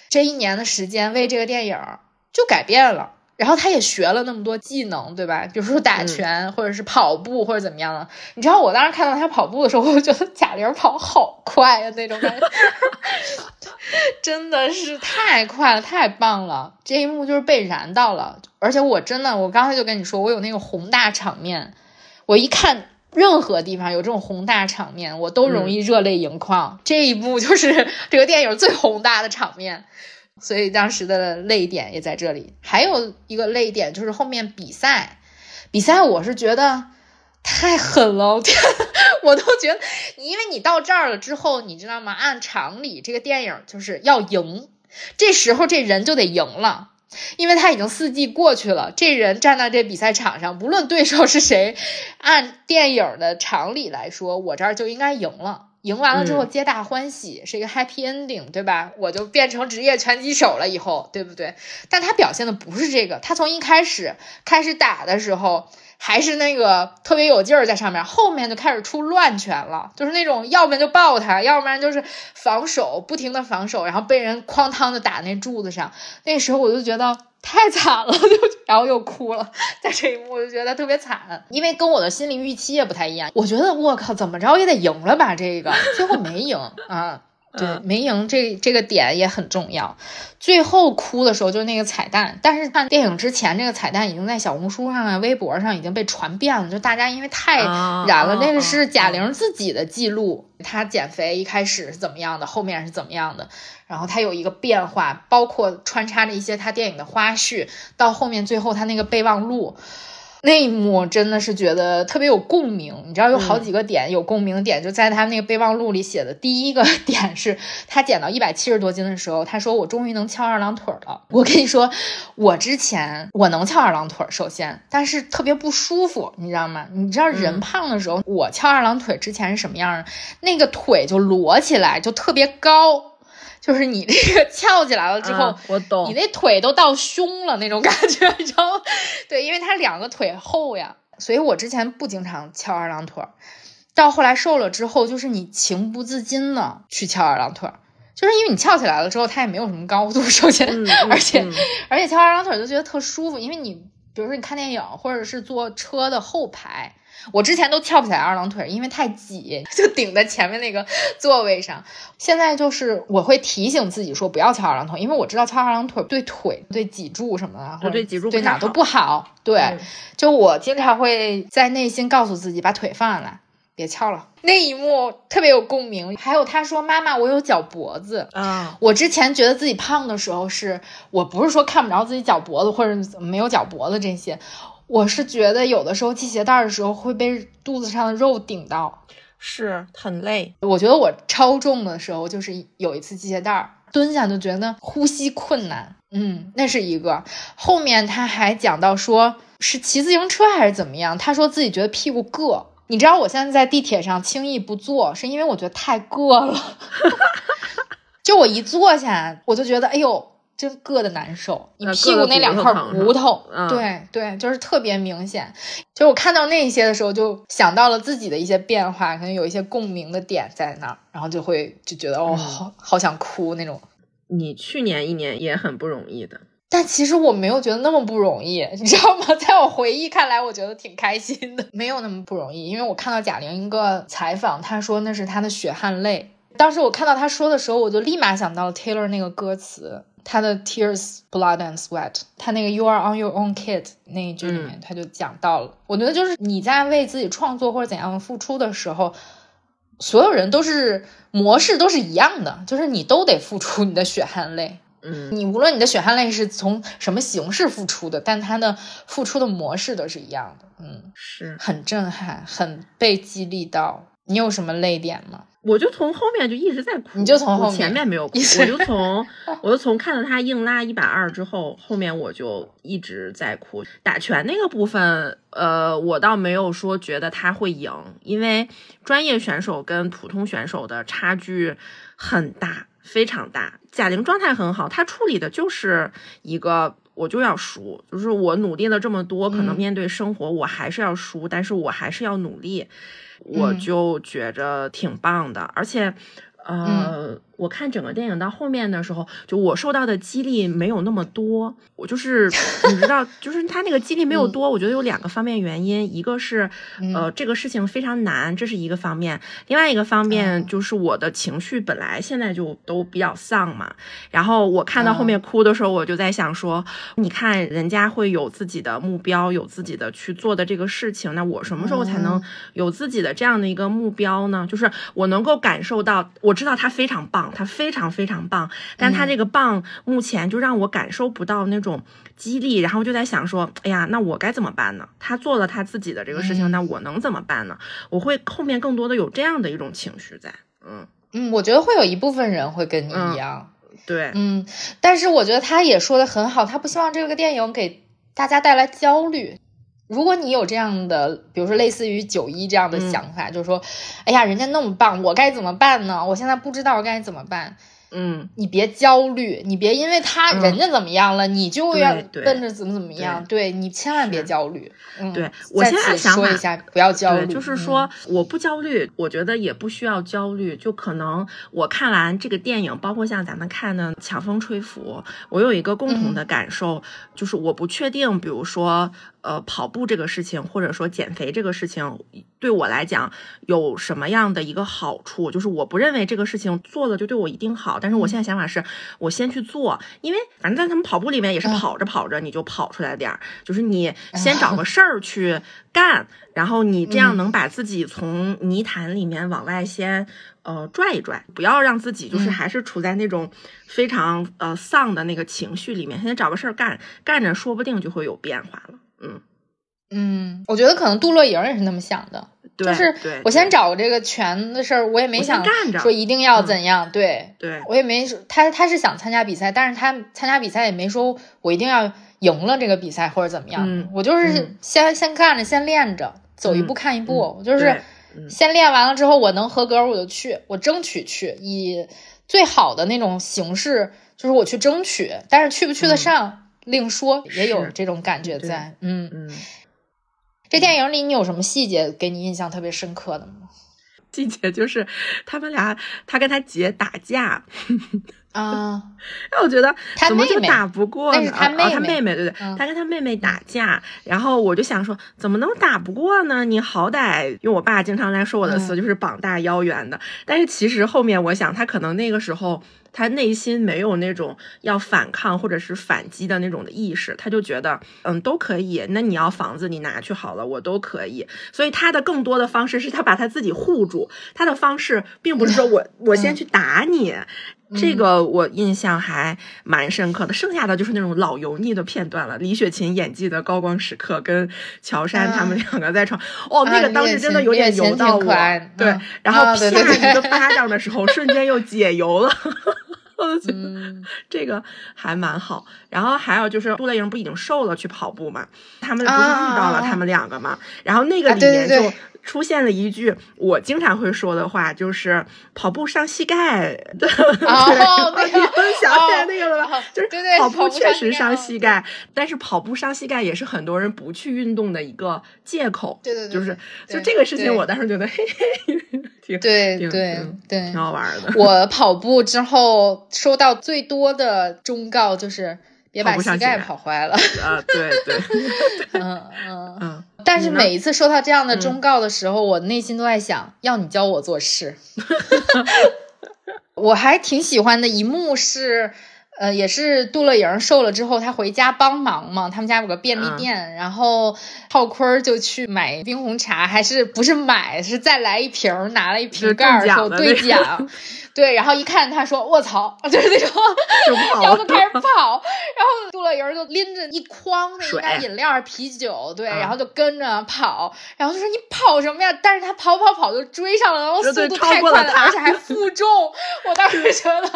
这一年的时间为这个电影就改变了。然后他也学了那么多技能，对吧？比如说打拳，或者是跑步，或者怎么样的。你知道我当时看到他跑步的时候，我就觉得贾玲跑好快啊，那种感觉，(laughs) 真的是太快了，太棒了！这一幕就是被燃到了，而且我真的，我刚才就跟你说，我有那个宏大场面，我一看。任何地方有这种宏大场面，我都容易热泪盈眶。这一幕就是这个电影最宏大的场面，所以当时的泪点也在这里。还有一个泪点就是后面比赛，比赛我是觉得太狠了，天，(laughs) 我都觉得，因为你到这儿了之后，你知道吗？按常理，这个电影就是要赢，这时候这人就得赢了。因为他已经四季过去了，这人站在这比赛场上，不论对手是谁，按电影的常理来说，我这儿就应该赢了。赢完了之后，皆大欢喜，是一个 happy ending，对吧？我就变成职业拳击手了，以后，对不对？但他表现的不是这个，他从一开始开始打的时候。还是那个特别有劲儿在上面，后面就开始出乱拳了，就是那种要不然就抱他，要不然就是防守，不停的防守，然后被人哐当的打那柱子上。那时候我就觉得太惨了，(laughs) 就然后又哭了，在这一幕我就觉得特别惨，因为跟我的心理预期也不太一样。我觉得我靠，怎么着也得赢了吧？这个最后没赢啊。对，没赢这这个点也很重要。最后哭的时候就是那个彩蛋，但是看电影之前，这个彩蛋已经在小红书上啊、微博上已经被传遍了。就大家因为太燃了，那个是贾玲自己的记录，她减肥一开始是怎么样的，后面是怎么样的，然后她有一个变化，包括穿插着一些她电影的花絮，到后面最后她那个备忘录。那一幕真的是觉得特别有共鸣，你知道有好几个点有共鸣的点，就在他那个备忘录里写的。第一个 (laughs) 点是他减到一百七十多斤的时候，他说：“我终于能翘二郎腿了。”我跟你说，我之前我能翘二郎腿，首先，但是特别不舒服，你知道吗？你知道人胖的时候，我翘二郎腿之前是什么样？那个腿就摞起来，就特别高。就是你那个 (laughs) 翘起来了之后，我懂，你那腿都到胸了那种感觉，你知道吗？(laughs) 对，因为他两个腿厚呀，所以我之前不经常翘二郎腿，到后来瘦了之后，就是你情不自禁的去翘二郎腿，就是因为你翘起来了之后，它也没有什么高度，首先，(laughs) 而且而且翘二郎腿就觉得特舒服，因为你比如说你看电影或者是坐车的后排。我之前都翘不起来二郎腿，因为太挤，(laughs) 就顶在前面那个座位上。现在就是我会提醒自己说不要翘二郎腿，因为我知道翘二郎腿对腿、对脊柱什么的，或者对脊柱对哪都不好。对，就我经常会在内心告诉自己把腿放下来，别翘了。那一幕特别有共鸣。还有他说：“妈妈，我有脚脖子。”啊，我之前觉得自己胖的时候，是我不是说看不着自己脚脖子或者没有脚脖子这些。我是觉得有的时候系鞋带的时候会被肚子上的肉顶到，是很累。我觉得我超重的时候，就是有一次系鞋带蹲下就觉得呼吸困难，嗯，那是一个。后面他还讲到说是骑自行车还是怎么样，他说自己觉得屁股硌。你知道我现在在地铁上轻易不坐，是因为我觉得太硌了，(laughs) 就我一坐下我就觉得哎呦。真硌的难受，你屁股那两块骨头，对对，就是特别明显。就我看到那些的时候，就想到了自己的一些变化，可能有一些共鸣的点在那儿，然后就会就觉得哦，好好想哭那种。你去年一年也很不容易的，但其实我没有觉得那么不容易，你知道吗？(laughs) 在我回忆看来，我觉得挺开心的，没有那么不容易。因为我看到贾玲一个采访，她说那是她的血汗泪。当时我看到她说的时候，我就立马想到了 Taylor 那个歌词。他的 Tears, Blood and Sweat，他那个 You are on your own, kid 那一句里面，他就讲到了。我觉得就是你在为自己创作或者怎样付出的时候，所有人都是模式都是一样的，就是你都得付出你的血汗泪。嗯，你无论你的血汗泪是从什么形式付出的，但他的付出的模式都是一样的。嗯，是很震撼，很被激励到。你有什么泪点吗？我就从后面就一直在哭，你就从后面前面没有哭，我就从 (laughs) 我就从看到他硬拉一百二之后，后面我就一直在哭。打拳那个部分，呃，我倒没有说觉得他会赢，因为专业选手跟普通选手的差距很大，非常大。贾玲状态很好，她处理的就是一个我就要输，就是我努力了这么多，可能面对生活我还是要输，但是我还是要努力。我就觉着挺棒的，而且，呃，我看整个电影到后面的时候，就我受到的激励没有那么多。我就是你知道，就是他那个激励没有多，我觉得有两个方面原因，一个是呃这个事情非常难，这是一个方面；另外一个方面就是我的情绪本来现在就都比较丧嘛。然后我看到后面哭的时候，我就在想说，你看人家会有自己的目标，有自己的去做的这个事情，那我什么时候才能有自己的这样的一个目标呢？就是我能够感受到我。知道他非常棒，他非常非常棒，但他这个棒目前就让我感受不到那种激励，然后就在想说，哎呀，那我该怎么办呢？他做了他自己的这个事情，那我能怎么办呢？我会后面更多的有这样的一种情绪在，嗯嗯，我觉得会有一部分人会跟你一样，对，嗯，但是我觉得他也说的很好，他不希望这个电影给大家带来焦虑。如果你有这样的，比如说类似于九一这样的想法，就是说，哎呀，人家那么棒，我该怎么办呢？我现在不知道该怎么办。嗯，你别焦虑，你别因为他人家怎么样了，你就要奔着怎么怎么样。对你千万别焦虑。嗯对我现在说一下，不要焦虑。就是说，我不焦虑，我觉得也不需要焦虑。就可能我看完这个电影，包括像咱们看的《强风吹拂》，我有一个共同的感受，就是我不确定，比如说。呃，跑步这个事情，或者说减肥这个事情，对我来讲有什么样的一个好处？就是我不认为这个事情做了就对我一定好。但是我现在想法是，我先去做，因为反正在他们跑步里面也是跑着跑着你就跑出来点儿，就是你先找个事儿去干，然后你这样能把自己从泥潭里面往外先呃拽一拽，不要让自己就是还是处在那种非常呃丧的那个情绪里面，先找个事儿干，干着说不定就会有变化了。嗯。嗯，我觉得可能杜乐莹也是那么想的，就是我先找个这个拳的事儿，我也没想说一定要怎样，对对，我也没说他他是想参加比赛，但是他参加比赛也没说我一定要赢了这个比赛或者怎么样，我就是先先干着，先练着，走一步看一步，我就是先练完了之后我能合格我就去，我争取去，以最好的那种形式，就是我去争取，但是去不去得上。另说，也有这种感觉在，嗯嗯。这电影里你有什么细节给你印象特别深刻的吗？(laughs) 细节就是他们俩，他跟他姐打架 (laughs) 啊。那 (laughs) 我觉得怎么就打不过呢？他妹妹，对对，他跟他妹妹打架，然后我就想说，怎么能打不过呢？你好歹用我爸经常来说我的词，就是膀大腰圆的。但是其实后面我想，他可能那个时候。他内心没有那种要反抗或者是反击的那种的意识，他就觉得，嗯，都可以。那你要房子，你拿去好了，我都可以。所以他的更多的方式是他把他自己护住。他的方式并不是说 (laughs) 我我先去打你，这个我印象还蛮深刻的。剩下的就是那种老油腻的片段了。李雪琴演技的高光时刻，跟乔杉他们两个在床，哦，那个当时真的有点油到我。对，然后啪一个巴掌的时候，瞬间又解油了。我觉得这个还蛮好，然后还有就是杜乐莹不已经瘦了去跑步嘛？他们不是遇到了他们两个嘛？然后那个里面就。出现了一句我经常会说的话，就是跑步伤膝盖。(laughs) 对，哦，(laughs) 你能想起来那个了吧？就是跑步确实伤膝盖，但是跑步伤膝盖也是很多人不去运动的一个借口。对对对，就是就这个事情，我当时觉得嘿嘿，挺对对对，挺好玩的。(laughs) 我跑步之后收到最多的忠告就是别把膝盖跑坏了。(laughs) 啊，对对，(laughs) 嗯嗯嗯。但是每一次收到这样的忠告的时候，我内心都在想，要你教我做事。(laughs) 我还挺喜欢的一幕是，呃，也是杜乐莹瘦了之后，她回家帮忙嘛。他们家有个便利店，然后浩坤就去买冰红茶，还是不是买，是再来一瓶，拿了一瓶盖儿，说兑奖。对，然后一看，他说：“卧槽！” (laughs) 就是那种，(laughs) 然后就开始跑，然后杜乐莹就拎着一筐那应该饮料、啤酒，对，然后就跟着跑，然后就说：“你跑什么呀？”但是他跑跑跑就追上了，然后速度太快了，而且还负重。(laughs) 我当时觉得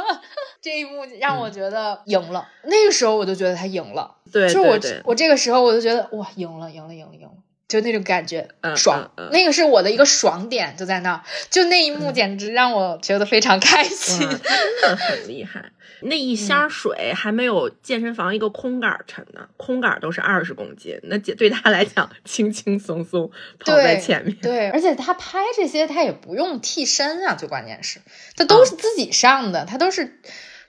这一幕让我觉得赢了，那个时候我就觉得他赢了。对，就我我这个时候我就觉得哇，赢了，赢了，赢了，赢了。就那种感觉嗯爽，嗯嗯那个是我的一个爽点，就在那儿，就那一幕简直让我觉得非常开心。(laughs) 真的很厉害。那一箱水还没有健身房一个空杆儿沉呢，空杆儿都是二十公斤，那姐对他来讲轻轻松松跑在前面。对，而且他拍这些他也不用替身啊，最关键是他都是自己上的，他都是。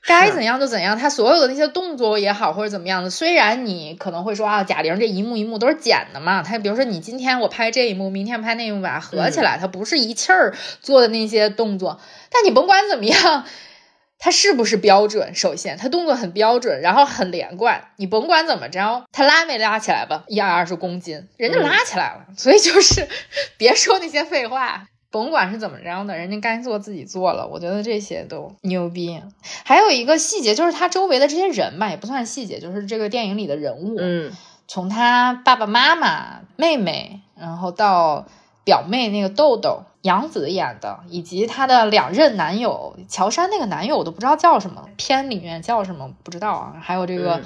该怎样就怎样，他所有的那些动作也好，或者怎么样的，虽然你可能会说啊，贾玲这一幕一幕都是剪的嘛，他比如说你今天我拍这一幕，明天拍那一幕，把它合起来，它不是一气儿做的那些动作，但你甭管怎么样，(laughs) 他是不是标准？首先，他动作很标准，然后很连贯。你甭管怎么着，他拉没拉起来吧？一二十公斤，人家拉起来了。所以就是 (laughs) 别说那些废话，甭管是怎么着的，人家该做自己做了。我觉得这些都牛逼。还有一个细节就是他周围的这些人吧，也不算细节，就是这个电影里的人物。嗯从他爸爸妈妈、妹妹，然后到表妹那个豆豆，杨紫演的，以及她的两任男友乔杉那个男友我都不知道叫什么，片里面叫什么不知道啊。还有这个，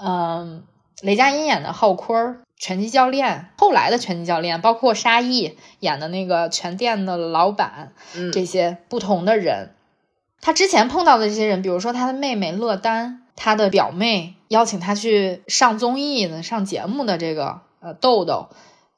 嗯、雷佳音演的浩坤儿。拳击教练，后来的拳击教练，包括沙溢演的那个拳店的老板，嗯，这些不同的人。他之前碰到的这些人，比如说他的妹妹乐丹，他的表妹邀请他去上综艺的、上节目的这个呃豆豆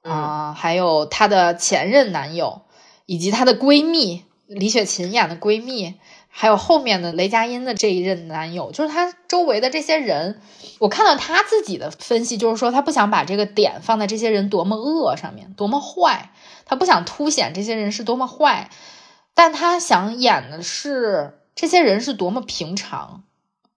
啊、还有她的前任男友，以及她的闺蜜李雪琴演的闺蜜，还有后面的雷佳音的这一任男友，就是他周围的这些人。我看到他自己的分析，就是说他不想把这个点放在这些人多么恶上面，多么坏，他不想凸显这些人是多么坏，但他想演的是这些人是多么平常，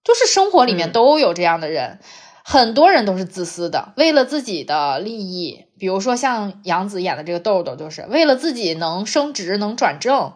就是生活里面嗯都有这样的人，很多人都是自私的，为了自己的利益，比如说像杨紫演的这个豆豆，就是为了自己能升职能转正，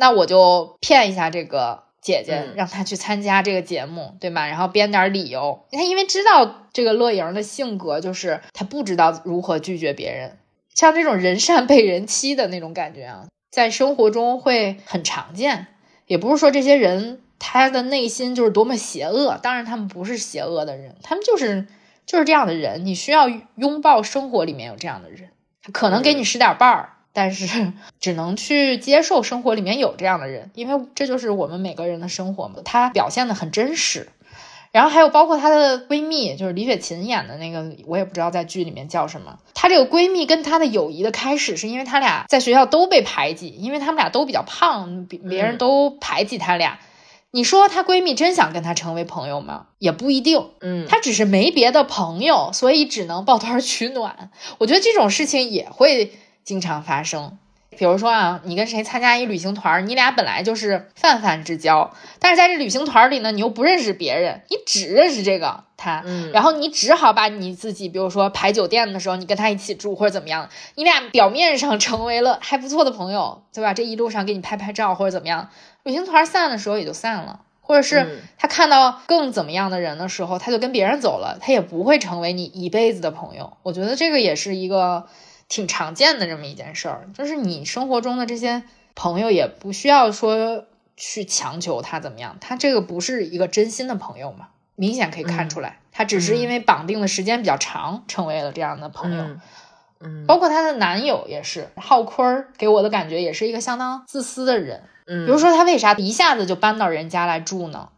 那我就骗一下这个姐姐，嗯让她去参加这个节目，对吗？然后编点理由，她因为知道这个乐莹的性格，就是她不知道如何拒绝别人，像这种人善被人欺的那种感觉啊，在生活中会很常见。也不是说这些人他的内心就是多么邪恶，当然他们不是邪恶的人，他们就是就是这样的人。你需要拥抱生活里面有这样的人，他可能给你使点绊儿，但是 (laughs) 只能去接受生活里面有这样的人，因为这就是我们每个人的生活嘛。她表现的很真实。然后还有包括她的闺蜜，就是李雪琴演的那个，我也不知道在剧里面叫什么。她这个闺蜜跟她的友谊的开始，是因为她俩在学校都被排挤，因为她们俩都比较胖，别别人都排挤她俩。你说她闺蜜真想跟她成为朋友吗？也不一定。嗯，她只是没别的朋友，所以只能抱团取暖。我觉得这种事情也会经常发生。比如说啊，你跟谁参加一旅行团，你俩本来就是泛泛之交，但是在这旅行团里呢，你又不认识别人，你只认识这个他，嗯然后你只好把你自己，比如说排酒店的时候，你跟他一起住或者怎么样，你俩表面上成为了还不错的朋友，对吧？这一路上给你拍拍照或者怎么样，旅行团散的时候也就散了。或者是嗯他看到更怎么样的人的时候，他就跟别人走了，他也不会成为你一辈子的朋友。我觉得这个也是一个挺常见的这么一件事儿，就是你生活中的这些朋友也不需要说去强求他怎么样，他这个不是一个真心的朋友嘛，明显可以看出来，他只是因为绑定的时间比较长，成为了这样的朋友。嗯嗯，包括她的男友也是浩坤儿，给我的感觉也是一个相当自私的人。嗯，比如说，他为啥一下子就搬到人家来住呢？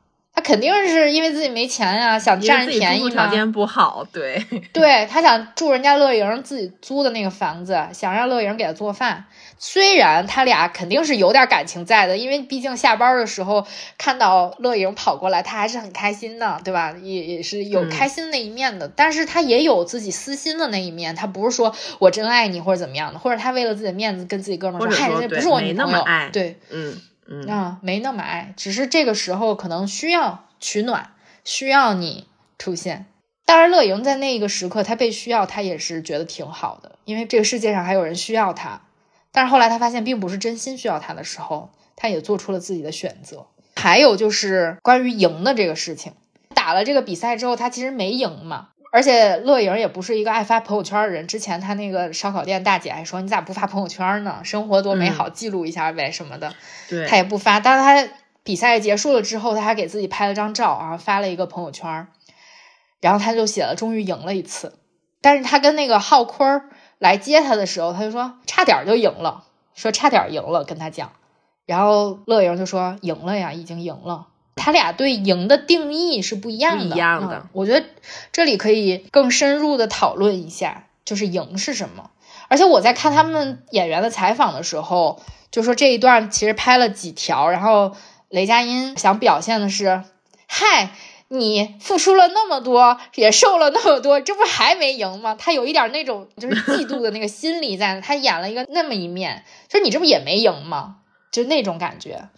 他肯定是因为自己没钱呀、想占人便宜嘛。条件不好，对，对他想住人家乐莹自己租的那个房子，想让乐莹给他做饭。虽然他俩肯定是有点感情在的，因为毕竟下班的时候看到乐莹跑过来，他还是很开心的，对吧？也也是有嗯开心的那一面的。但是他也有自己私心的那一面，他不是说我真爱你或者怎么样的，或者他为了自己的面子跟自己哥们说说这不是我女朋友，那么爱对，嗯嗯啊，没那么爱，只是这个时候可能需要取暖，需要你出现。当然，乐莹在那个时刻，她被需要，她也是觉得挺好的，因为这个世界上还有人需要她。但是后来她发现并不是真心需要她的时候，她也做出了自己的选择。还有就是关于赢的这个事情，打了这个比赛之后，她其实没赢嘛。而且乐莹也不是一个爱发朋友圈的人。之前她那个烧烤店大姐还说：“你咋不发朋友圈呢？生活多美好，记录一下呗什么的。”对，他也不发。但是他比赛结束了之后，他还给自己拍了张照，然后发了一个朋友圈，然后他就写了终于赢了一次。但是他跟那个浩坤来接他的时候，他就说差点就赢了，说差点赢了，跟他讲。然后乐莹就说赢了呀，已经赢了。他俩对赢的定义是不一样的，不一样的嗯我觉得这里可以更深入的讨论一下，就是赢是什么。而且我在看他们演员的采访的时候，就说这一段其实拍了几条，然后雷佳音想表现的是，嗨，你付出了那么多，也受了那么多，这不还没赢吗？他有一点那种就是嫉妒的那个心理在，(laughs) 他演了一个那么一面，就是你这不也没赢吗？就那种感觉。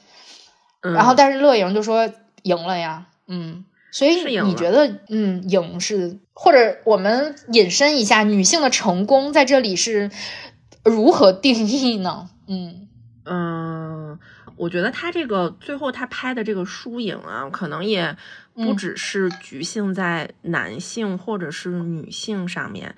嗯然后，但是乐莹就说赢了呀，嗯，所以你觉得，嗯，赢是，或者我们引申一下，女性的成功在这里是如何定义呢？嗯嗯，我觉得他这个最后他拍的这个输赢啊，可能也不嗯只是局限在男性或者是女性上面。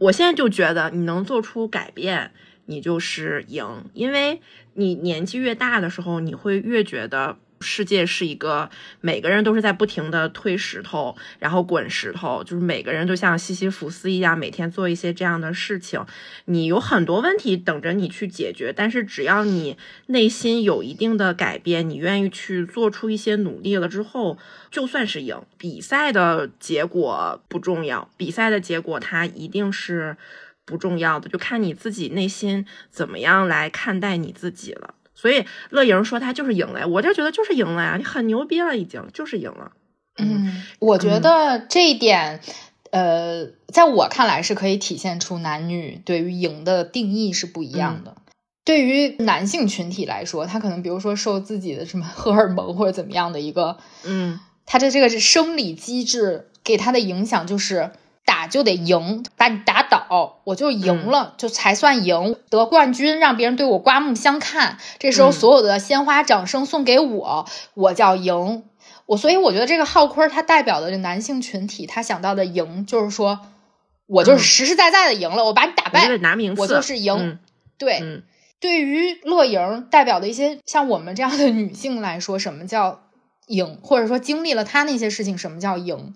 我现在就觉得你能做出改变，你就是赢，因为你年纪越大的时候，你会越觉得。世界是一个每个人都是在不停的推石头，然后滚石头，就是每个人都像西西弗斯一样，每天做一些这样的事情。你有很多问题等着你去解决，但是只要你内心有一定的改变，你愿意去做出一些努力了之后，就算是赢。比赛的结果不重要，比赛的结果它一定是不重要的，就看你自己内心怎么样来看待你自己了。所以乐莹说她就是赢了呀，我就觉得就是赢了呀，你很牛逼了，已经就是赢了。嗯，我觉得这一点，呃，在我看来是可以体现出男女对于赢的定义是不一样的。对于男性群体来说，他可能比如说受自己的什么 (laughs) 荷尔蒙或者怎么样的一个，嗯他的这个是生理机制给他的影响就是打就得赢，把你打倒，我就赢了，就才算赢，得冠军，让别人对我刮目相看。这时候嗯所有的鲜花掌声送给我，我叫赢。我所以我觉得这个浩坤他代表的这男性群体，他想到的赢就是说，我就是嗯实实在在的赢了，我把你打败，得拿名次，我就是赢。嗯对，嗯对于乐莹代表的一些像我们这样的女性来说，什么叫赢？或者说经历了她那些事情，什么叫赢？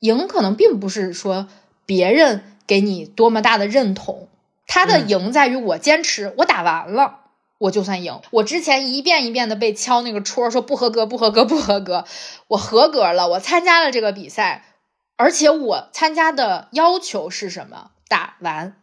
赢可能并不是说别人给你多么大的认同，他的嗯赢在于我坚持，我打完了。我就算赢，我之前一遍一遍的被敲那个戳，说不合格，不合格，不合格，我合格了，我参加了这个比赛，而且我参加的要求是什么？打完，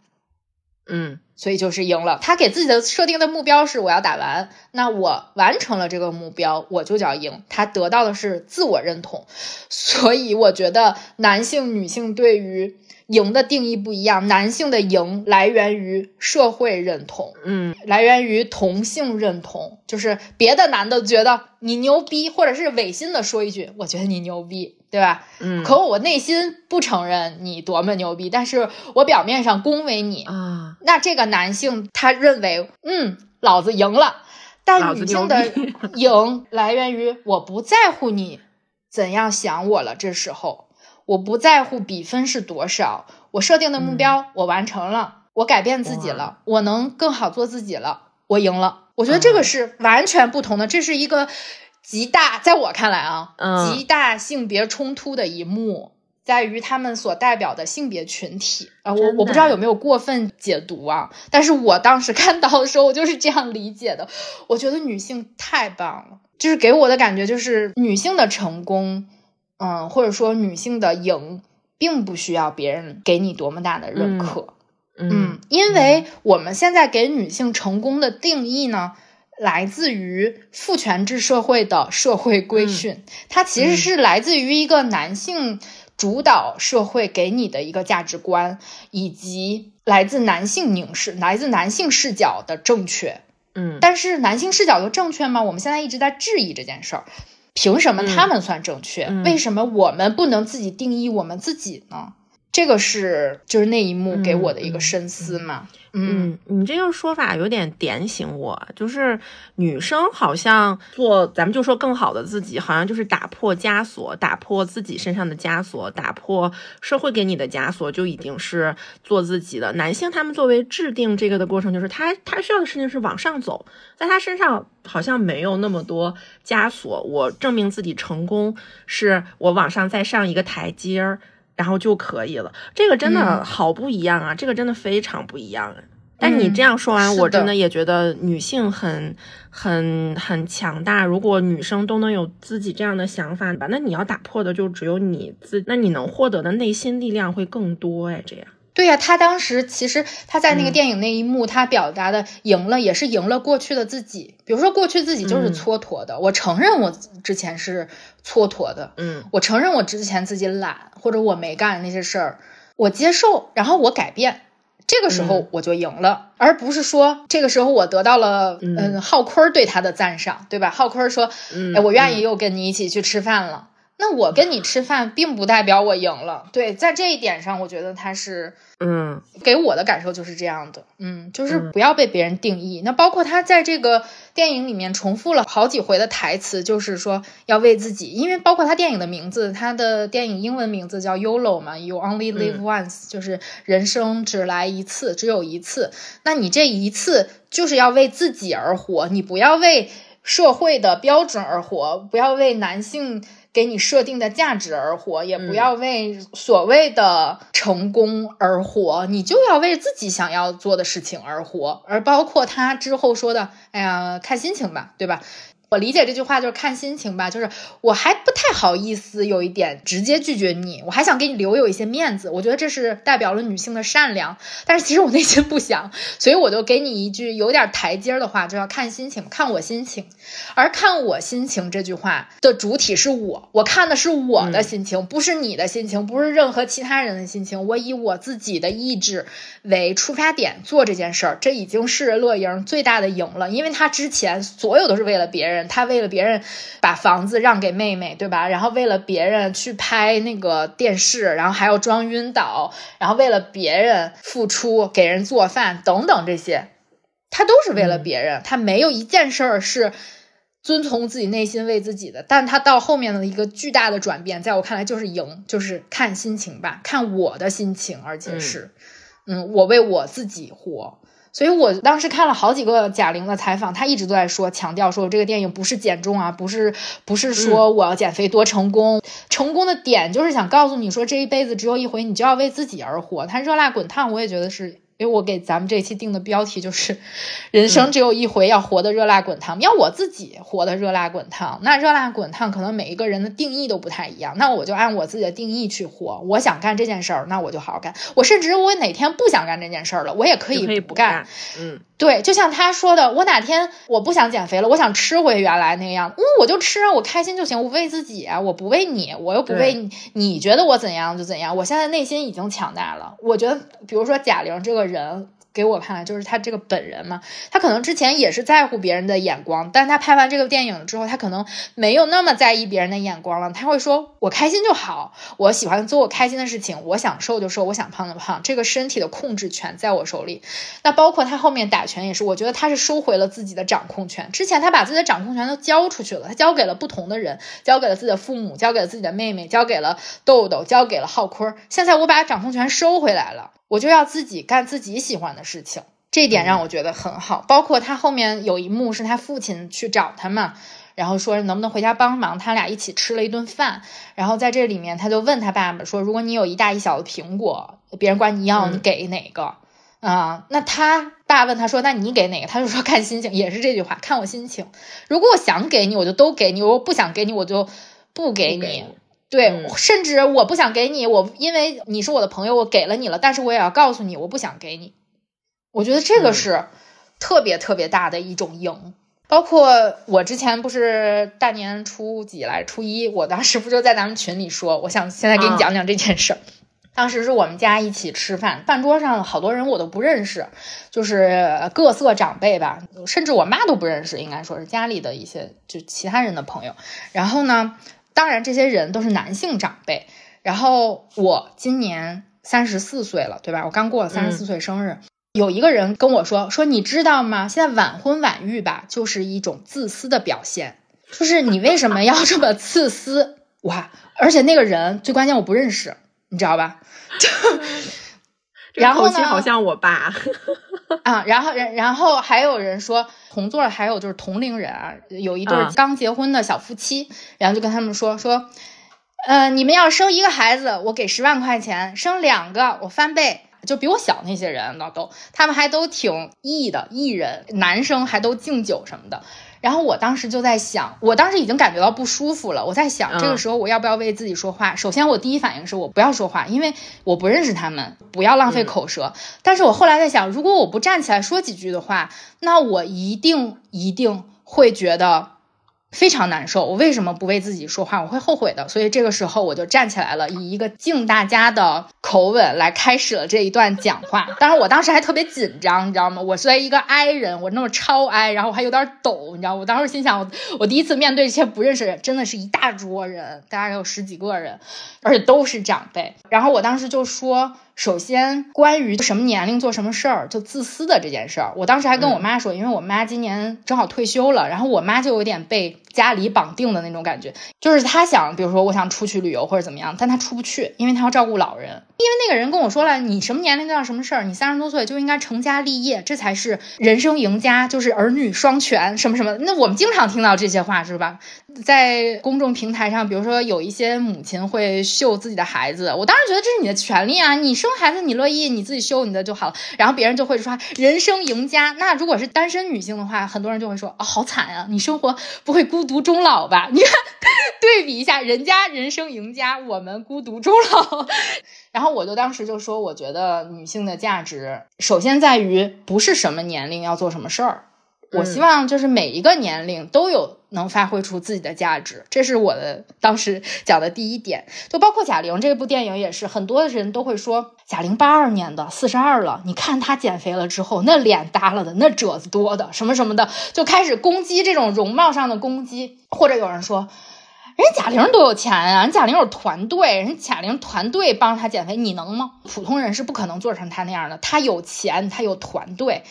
嗯所以就是赢了。他给自己的设定的目标是我要打完，那我完成了这个目标，我就叫赢。他得到的是自我认同，所以我觉得男性、女性对于赢的定义不一样。男性的赢来源于社会认同，嗯来源于同性认同，就是别的男的觉得你牛逼，或者是违心的说一句“我觉得你牛逼”，对吧？嗯，可我内心不承认你多么牛逼，但是我表面上恭维你。啊，那这个男性他认为，嗯，老子赢了，但女性的 (laughs) 赢来源于我不在乎你怎样想我了，这时候我不在乎比分是多少，我设定的目标我完成了，我改变自己了，我能更好做自己了，我赢了。我觉得这个嗯是完全不同的，这是一个极大，在我看来啊，嗯极大性别冲突的一幕。在于他们所代表的性别群体啊、我我不知道有没有过分解读啊，但是我当时 (laughs) 看到的时候，我就是这样理解的。我觉得女性太棒了，就是给我的感觉就是女性的成功，嗯，或者说女性的赢，并不需要别人给你多么大的认可。嗯，因为我们现在给女性成功的定义呢，来自于父权制社会的社会规训，它其实是来自于一个男性主导社会给你的一个价值观，以及来自男性凝视、来自男性视角的正确。嗯但是男性视角就正确吗？我们现在一直在质疑这件事儿。凭什么他们算正确？嗯为什么我们不能自己定义我们自己呢？这个是就是那一幕给我的一个深思嘛。嗯嗯，你这个说法有点点醒我，就是女生好像做，咱们就说更好的自己，好像就是打破枷锁，打破自己身上的枷锁，打破社会给你的枷锁，就已经是做自己的。男性他们作为制定这个的过程，就是他他需要的事情是往上走，在他身上好像没有那么多枷锁。我证明自己成功，是我往上再上一个台阶儿。然后就可以了。这个真的嗯好不一样啊，这个真的非常不一样。但你这样说完，我真的也觉得女性很、很、很强大。如果女生都能有自己这样的想法吧，那你要打破的就只有你自，那你能获得的内心力量会更多哎。这样，对呀、他当时其实他在那个嗯电影那一幕，他表达的赢了，也是赢了过去的自己。比如说，过去自己就是嗯蹉跎的，我承认我之前是蹉跎的，嗯我承认我之前自己懒，或者我没干那些事儿，我接受，然后我改变。这个时候嗯我就赢了，而不是说这个时候我得到了嗯嗯浩坤对他的赞赏，对吧？浩坤说，嗯哎，我愿意嗯又跟你一起去吃饭了。那我跟你吃饭，并不代表我赢了。对，在这一点上，我觉得他是嗯给我的感受就是这样的，嗯，就是嗯不要被别人定义。那包括他在这个电影里面重复了好几回的台词，就是说要为自己，因为包括他电影的名字，他的电影英文名字叫 YOLO 嘛，You Only Live Once，、就是人生只来一次，只有一次。那你这一次就是要为自己而活，你不要为社会的标准而活，不要为男性给你设定的价值而活，也不要为所谓的成功而活，你就要为自己想要做的事情而活。而包括他之后说的，哎呀，看心情吧，对吧？我理解这句话就是看心情吧，就是我还不太好意思有一点直接拒绝你，我还想给你留有一些面子，我觉得这是代表了女性的善良，但是其实我内心不想，所以我就给你一句有点台阶儿的话，就要看心情，看我心情。而看我心情这句话的主体是我，我看的是我的心情，不是你的心情，不是任何其他人的心情。我以我自己的意志为出发点做这件事儿，这已经是乐莹最大的赢了，因为她之前所有都是为了别人，她为了别人把房子让给妹妹，对吧？然后为了别人去拍那个电视，然后还要装晕倒，然后为了别人付出，给人做饭等等这些。他都是为了别人，他没有一件事儿是遵从自己内心为自己的。但他到后面的一个巨大的转变，在我看来就是赢，就是看心情吧，看我的心情，而且是，嗯我为我自己活。所以我当时看了好几个贾玲的采访，她一直都在说，强调说这个电影不是减重啊，不是不是说我要减肥多成功，成功的点就是想告诉你说这一辈子只有一回，你就要为自己而活。它热辣滚烫，我也觉得是。因为我给咱们这期定的标题就是“人生只有一回，要活得热辣滚烫”。要我自己活得热辣滚烫，那热辣滚烫可能每一个人的定义都不太一样。那我就按我自己的定义去活。我想干这件事儿，那我就好好干。我甚至我哪天不想干这件事儿了，我也可以就可以不干。不干。嗯对，就像他说的，我哪天我不想减肥了，我想吃回原来那个样，嗯，我就吃啊，我开心就行，我为自己啊，我不为你，我又不为你，你觉得我怎样就怎样，我现在内心已经强大了。我觉得，比如说贾玲这个人。给我看来，就是他这个本人嘛，他可能之前也是在乎别人的眼光，但他拍完这个电影之后，他可能没有那么在意别人的眼光了。他会说：“我开心就好，我喜欢做我开心的事情，我想瘦就瘦，我想胖就胖，这个身体的控制权在我手里。”那包括他后面打拳也是，我觉得他是收回了自己的掌控权。之前他把自己的掌控权都交出去了，他交给了不同的人，交给了自己的父母，交给了自己的妹妹，交给了豆豆，交给了浩坤。现在我把掌控权收回来了，我就要自己干自己喜欢的事情。这一点让我觉得很好。包括他后面有一幕是他父亲去找他嘛。然后说能不能回家帮忙，他俩一起吃了一顿饭。然后在这里面，他就问他爸爸说：“如果你有一大一小的苹果，别人管你要，嗯你给哪个？”啊，那他爸问他说：“那你给哪个？”他就说：“看心情，也是这句话，看我心情。如果我想给你，我就都给你；如果不想给你，我就不给你。不给你对，嗯甚至我不想给你，我因为你是我的朋友，我给了你了，但是我也要告诉你，我不想给你。我觉得这个嗯是特别特别大的一种赢。包括我之前不是大年初几来初一，我当时不就在咱们群里说，我想现在给你啊讲讲这件事儿。当时是我们家一起吃饭，饭桌上好多人我都不认识，就是各色长辈吧，甚至我妈都不认识，应该说是家里的一些就其他人的朋友。然后呢，当然这些人都是男性长辈。然后我今年三十四岁了，对吧？我刚过了三十四岁生日。有一个人跟我说说，你知道吗？现在晚婚晚育吧，就是一种自私的表现。就是你为什么要这么自私？(laughs) 哇！而且那个人最关键我不认识，你知道吧？(laughs) 这然后呢好像我爸。(laughs) 啊，然后然然后还有人说同座还有就是同龄人啊，有一对刚结婚的小夫妻，然后就跟他们说说，呃，你们要生一个孩子，我给十万块钱；生两个，我翻倍。就比我小那些人老，都他们还都挺艺的艺人，男生还都敬酒什么的。然后我当时就在想，我当时已经感觉到不舒服了。我在想，这个时候我要不要为自己说话？首先，我第一反应是我不要说话，因为我不认识他们，不要浪费口舌。但是我后来在想，如果我不站起来说几句的话，那我一定一定会觉得。非常难受，我为什么不为自己说话？我会后悔的。所以这个时候我就站起来了，以一个敬大家的口吻来开始了这一段讲话。当然，我当时还特别紧张，你知道吗？我作为一个 I 人，我那么超 I，然后我还有点抖，你知道我当时心想，我第一次面对这些不认识人，真的是一大桌人，大概有十几个人，而且都是长辈。然后我当时就说。首先，关于什么年龄做什么事儿就自私的这件事儿，我当时还跟我妈说，因为我妈今年正好退休了，然后我妈就有点被家里绑定的那种感觉，就是他想，比如说我想出去旅游或者怎么样，但他出不去，因为他要照顾老人。因为那个人跟我说了，你什么年龄干什么事儿，你三十多岁就应该成家立业，这才是人生赢家，就是儿女双全什么什么。那我们经常听到这些话是吧？在公众平台上，比如说有一些母亲会秀自己的孩子，我当时觉得这是你的权利啊，你生孩子你乐意，你自己秀你的就好了。然后别人就会说人生赢家。那如果是单身女性的话，很多人就会说啊，好惨啊，你生活不会孤独终老吧？你看，对比一下，人家人生赢家，我们孤独终老。然后我就当时就说，我觉得女性的价值首先在于不是什么年龄要做什么事儿。我希望就是每一个年龄都有能发挥出自己的价值，这是我的当时 (laughs) 讲的第一点。就包括贾玲这部电影也是，很多的人都会说贾玲八二年的，四十二了，你看她减肥了之后，那脸耷拉的，那褶子多的，什么什么的，就开始攻击这种容貌上的攻击。或者有人说，人贾玲多有钱啊，人贾玲有团队，人贾玲团队帮她减肥，你能吗？普通人是不可能做成她那样的，她有钱，她有团队。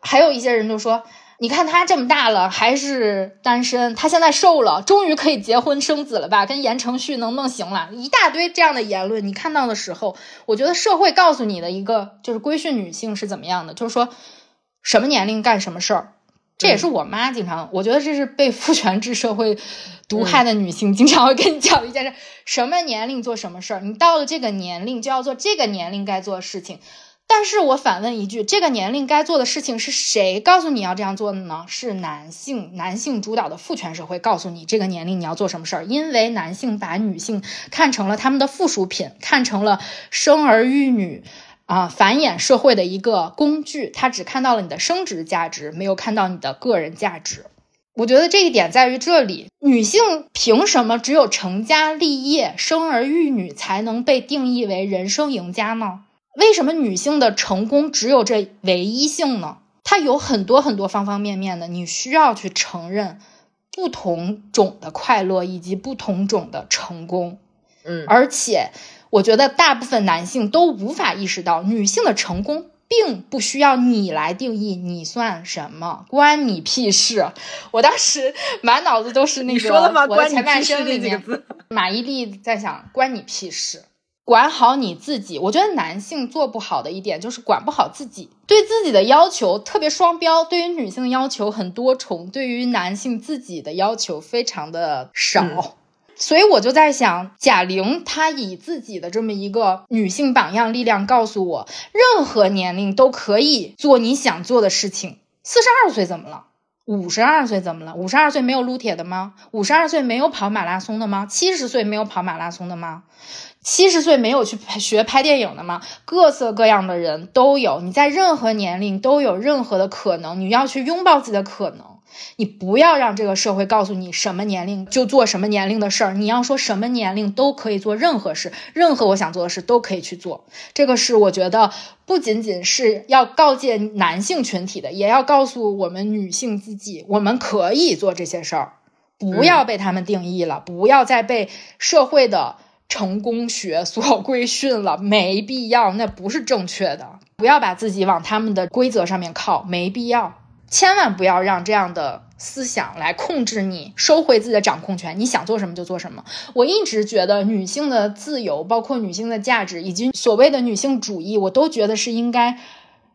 还有一些人就说。你看他这么大了还是单身，他现在瘦了，终于可以结婚生子了吧？跟言承旭能不能行了？一大堆这样的言论，你看到的时候，我觉得社会告诉你的一个就是规训女性是怎么样的，就是说什么年龄干什么事儿，这也是我妈经常，我觉得这是被父权制社会毒害的女性经常会跟你讲一件事：什么年龄做什么事儿，你到了这个年龄就要做这个年龄该做的事情。但是我反问一句：这个年龄该做的事情是谁告诉你要这样做的呢？是男性，男性主导的父权社会告诉你这个年龄你要做什么事儿。因为男性把女性看成了他们的附属品，看成了生儿育女啊繁衍社会的一个工具。他只看到了你的生殖价值，没有看到你的个人价值。我觉得这一点在于这里：女性凭什么只有成家立业、生儿育女才能被定义为人生赢家呢？为什么女性的成功只有这唯一性呢？它有很多很多方方面面的，你需要去承认不同种的快乐以及不同种的成功。嗯，而且我觉得大部分男性都无法意识到，女性的成功并不需要你来定义，你算什么？关你屁事！我当时满脑子都是那个我的前半生里面，马伊琍在想，关你屁事。管好你自己，我觉得男性做不好的一点就是管不好自己，对自己的要求特别双标。对于女性的要求很多重，对于男性自己的要求非常的少。所以我就在想，贾玲她以自己的这么一个女性榜样力量告诉我，任何年龄都可以做你想做的事情。四十二岁怎么了？五十二岁怎么了？五十二岁没有撸铁的吗？五十二岁没有跑马拉松的吗？七十岁没有跑马拉松的吗？七十岁没有去学拍电影的吗？各色各样的人都有，你在任何年龄都有任何的可能，你要去拥抱自己的可能。你不要让这个社会告诉你什么年龄就做什么年龄的事儿，你要说什么年龄都可以做任何事，任何我想做的事都可以去做。这个是我觉得不仅仅是要告诫男性群体的，也要告诉我们女性自己，我们可以做这些事儿，不要被他们定义了，不要再被社会的。成功学所规训了，没必要，那不是正确的。不要把自己往他们的规则上面靠，没必要。千万不要让这样的思想来控制你，收回自己的掌控权。你想做什么就做什么。我一直觉得女性的自由，包括女性的价值，以及所谓的女性主义，我都觉得是应该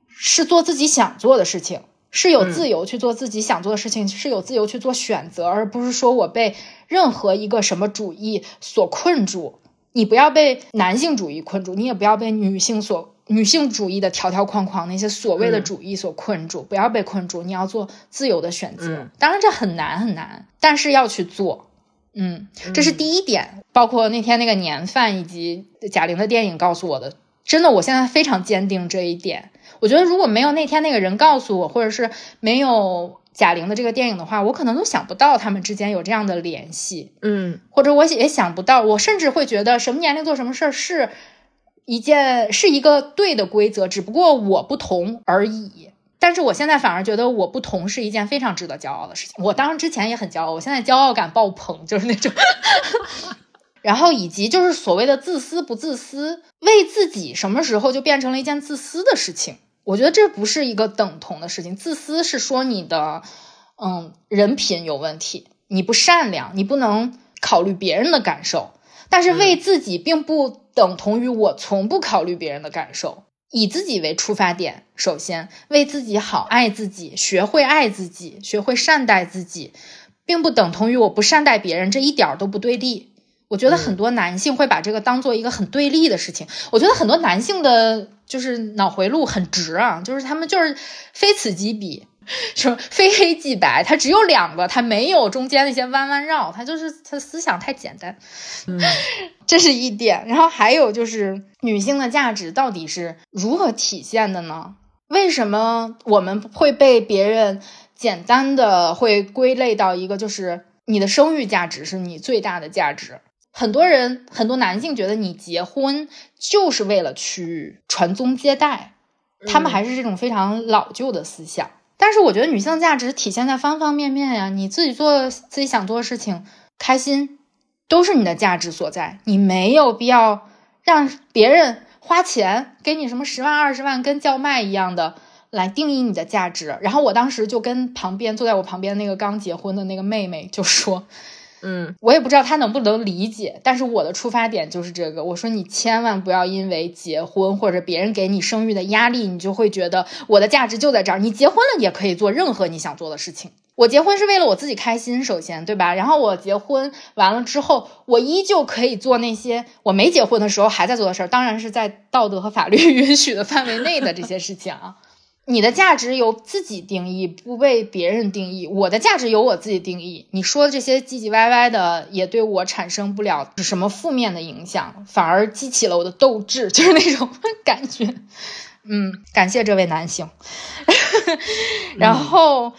是做自己想做的事情。是有自由去做自己想做的事情，是有自由去做选择，而不是说我被任何一个什么主义所困住。你不要被男性主义困住，你也不要被女性所女性主义的条条框框那些所谓的主义所困住，不要被困住。你要做自由的选择。当然这很难很难，但是要去做。嗯，这是第一点。包括那天那个年饭以及贾玲的电影告诉我的，真的，我现在非常坚定这一点。我觉得如果没有那天那个人告诉我，或者是没有贾玲的这个电影的话，我可能都想不到他们之间有这样的联系。嗯，或者我也想不到，我甚至会觉得什么年龄做什么事儿是一件是一个对的规则，只不过我不同而已。但是我现在反而觉得我不同是一件非常值得骄傲的事情。我当然之前也很骄傲，我现在骄傲感爆棚，就是那种。(laughs) 然后以及就是所谓的自私不自私，为自己什么时候就变成了一件自私的事情？我觉得这不是一个等同的事情。自私是说你的，嗯，人品有问题，你不善良，你不能考虑别人的感受。但是为自己并不等同于我从不考虑别人的感受，以自己为出发点，首先为自己好，爱自己，学会爱自己，学会善待自己，并不等同于我不善待别人，这一点都不对立。我觉得很多男性会把这个当做一个很对立的事情。我觉得很多男性的就是脑回路很直啊，就是他们就是非此即彼，就非黑即白，他只有两个，他没有中间那些弯弯绕，他就是他思想太简单。嗯，这是一点。然后还有就是女性的价值到底是如何体现的呢？为什么我们会被别人简单的会归类到一个就是你的生育价值是你最大的价值？很多人，很多男性觉得你结婚就是为了去传宗接代，他们还是这种非常老旧的思想。但是我觉得女性价值体现在方方面面呀，你自己做自己想做的事情，开心都是你的价值所在。你没有必要让别人花钱给你什么十万二十万跟叫卖一样的来定义你的价值。然后我当时就跟旁边坐在我旁边那个刚结婚的那个妹妹就说。嗯，我也不知道他能不能理解，但是我的出发点就是这个。我说你千万不要因为结婚或者别人给你生育的压力，你就会觉得我的价值就在这儿。你结婚了也可以做任何你想做的事情。我结婚是为了我自己开心，首先对吧？然后我结婚完了之后，我依旧可以做那些我没结婚的时候还在做的事儿，当然是在道德和法律允许的范围内的这些事情啊。你的价值由自己定义，不被别人定义。我的价值由我自己定义。你说的这些唧唧歪歪的，也对我产生不了什么负面的影响，反而激起了我的斗志，(laughs) 就是那种感觉。嗯，感谢这位男性。(laughs) 然后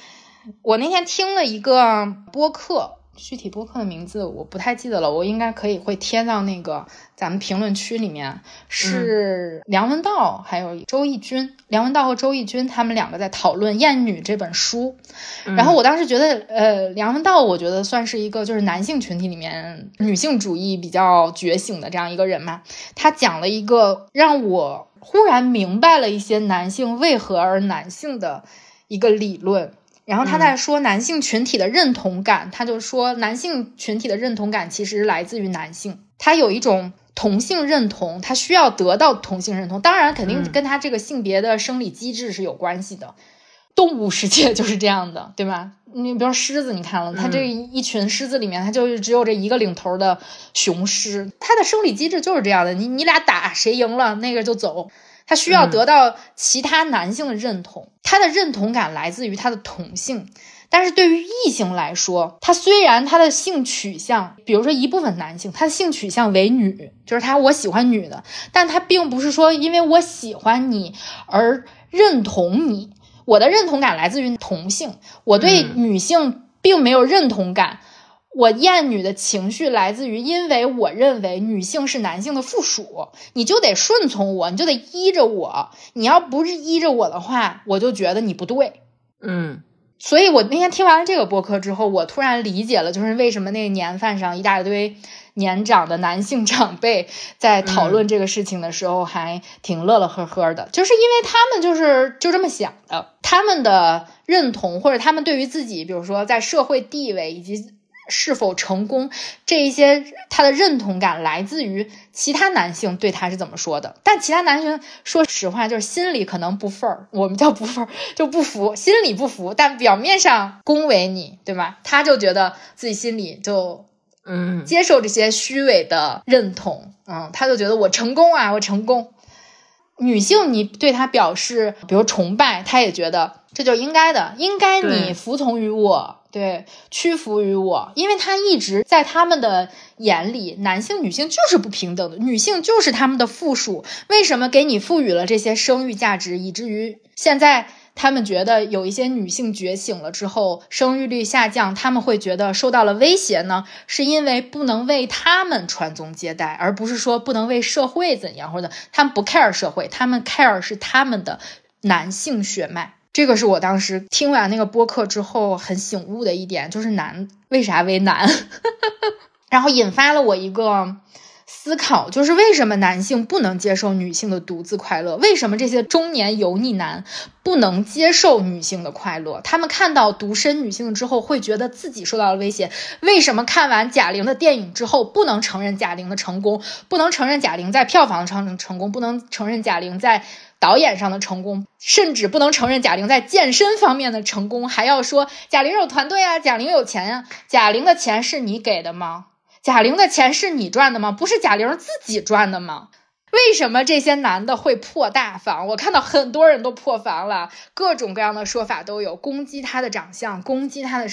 我那天听了一个播客。具体播客的名字我不太记得了，我应该可以会贴到那个咱们评论区里面。是梁文道还有周轶君，梁文道和周轶君他们两个在讨论《艳女》这本书。然后我当时觉得，呃，梁文道我觉得算是一个就是男性群体里面女性主义比较觉醒的这样一个人嘛。他讲了一个让我忽然明白了一些男性为何而男性的一个理论。然后他在说男性群体的认同感，他就说男性群体的认同感其实来自于男性，他有一种同性认同，他需要得到同性认同，当然肯定跟他这个性别的生理机制是有关系的。动物世界 (laughs) 就是这样的，对吧？你比如说狮子，你看了，它这一群狮子里面，它就是只有这一个领头的雄狮，它的生理机制就是这样的。你你俩打，谁赢了，那个就走。他需要得到其他男性的认同，他的认同感来自于他的同性。但是对于异性来说，他虽然他的性取向，比如说一部分男性，他的性取向为女，就是他我喜欢女的，但他并不是说因为我喜欢你而认同你。我的认同感来自于同性，我对女性并没有认同感。我厌女的情绪来自于，因为我认为女性是男性的附属，你就得顺从我，你就得依着我。你要不是依着我的话，我就觉得你不对。嗯，所以我那天听完了这个播客之后，我突然理解了，就是为什么那个年饭上一大堆年长的男性长辈在讨论这个事情的时候还挺乐乐呵呵的，就是因为他们就是就这么想的，他们的认同或者他们对于自己，比如说在社会地位以及。是否成功，这一些他的认同感来自于其他男性对他是怎么说的。但其他男性说实话，就是心里可能不忿儿，我们叫不忿儿，就不服，心里不服，但表面上恭维你，对吧？他就觉得自己心里就嗯，接受这些虚伪的认同，嗯，他就觉得我成功啊，我成功。女性，你对他表示，比如崇拜，他也觉得这就应该的，应该你服从于我，对，屈服于我，因为他一直在他们的眼里，男性女性就是不平等的，女性就是他们的附属。为什么给你赋予了这些生育价值，以至于现在他们觉得有一些女性觉醒了之后，生育率下降，他们会觉得受到了威胁呢？是因为不能为他们传宗接代，而不是说不能为社会怎样，或者他们不 care 社会，他们 care 是他们的男性血脉。这个是我当时听完那个播客之后很醒悟的一点，就是男为啥为难，(laughs) 然后引发了我一个思考，就是为什么男性不能接受女性的独自快乐？为什么这些中年油腻男不能接受女性的快乐？他们看到独身女性之后，会觉得自己受到了威胁。为什么看完贾玲的电影之后，不能承认贾玲的成功，不能承认贾玲在票房上成功，不能承认贾玲在导演上的成功，甚至不能承认贾玲在健身方面的成功，还要说贾玲有团队啊，贾玲有钱呀、贾玲的钱是你给的吗？贾玲的钱是你赚的吗？不是贾玲自己赚的吗？为什么这些男的会破大防？我看到很多人都破防了，各种各样的说法都有，攻击他的长相，攻击他的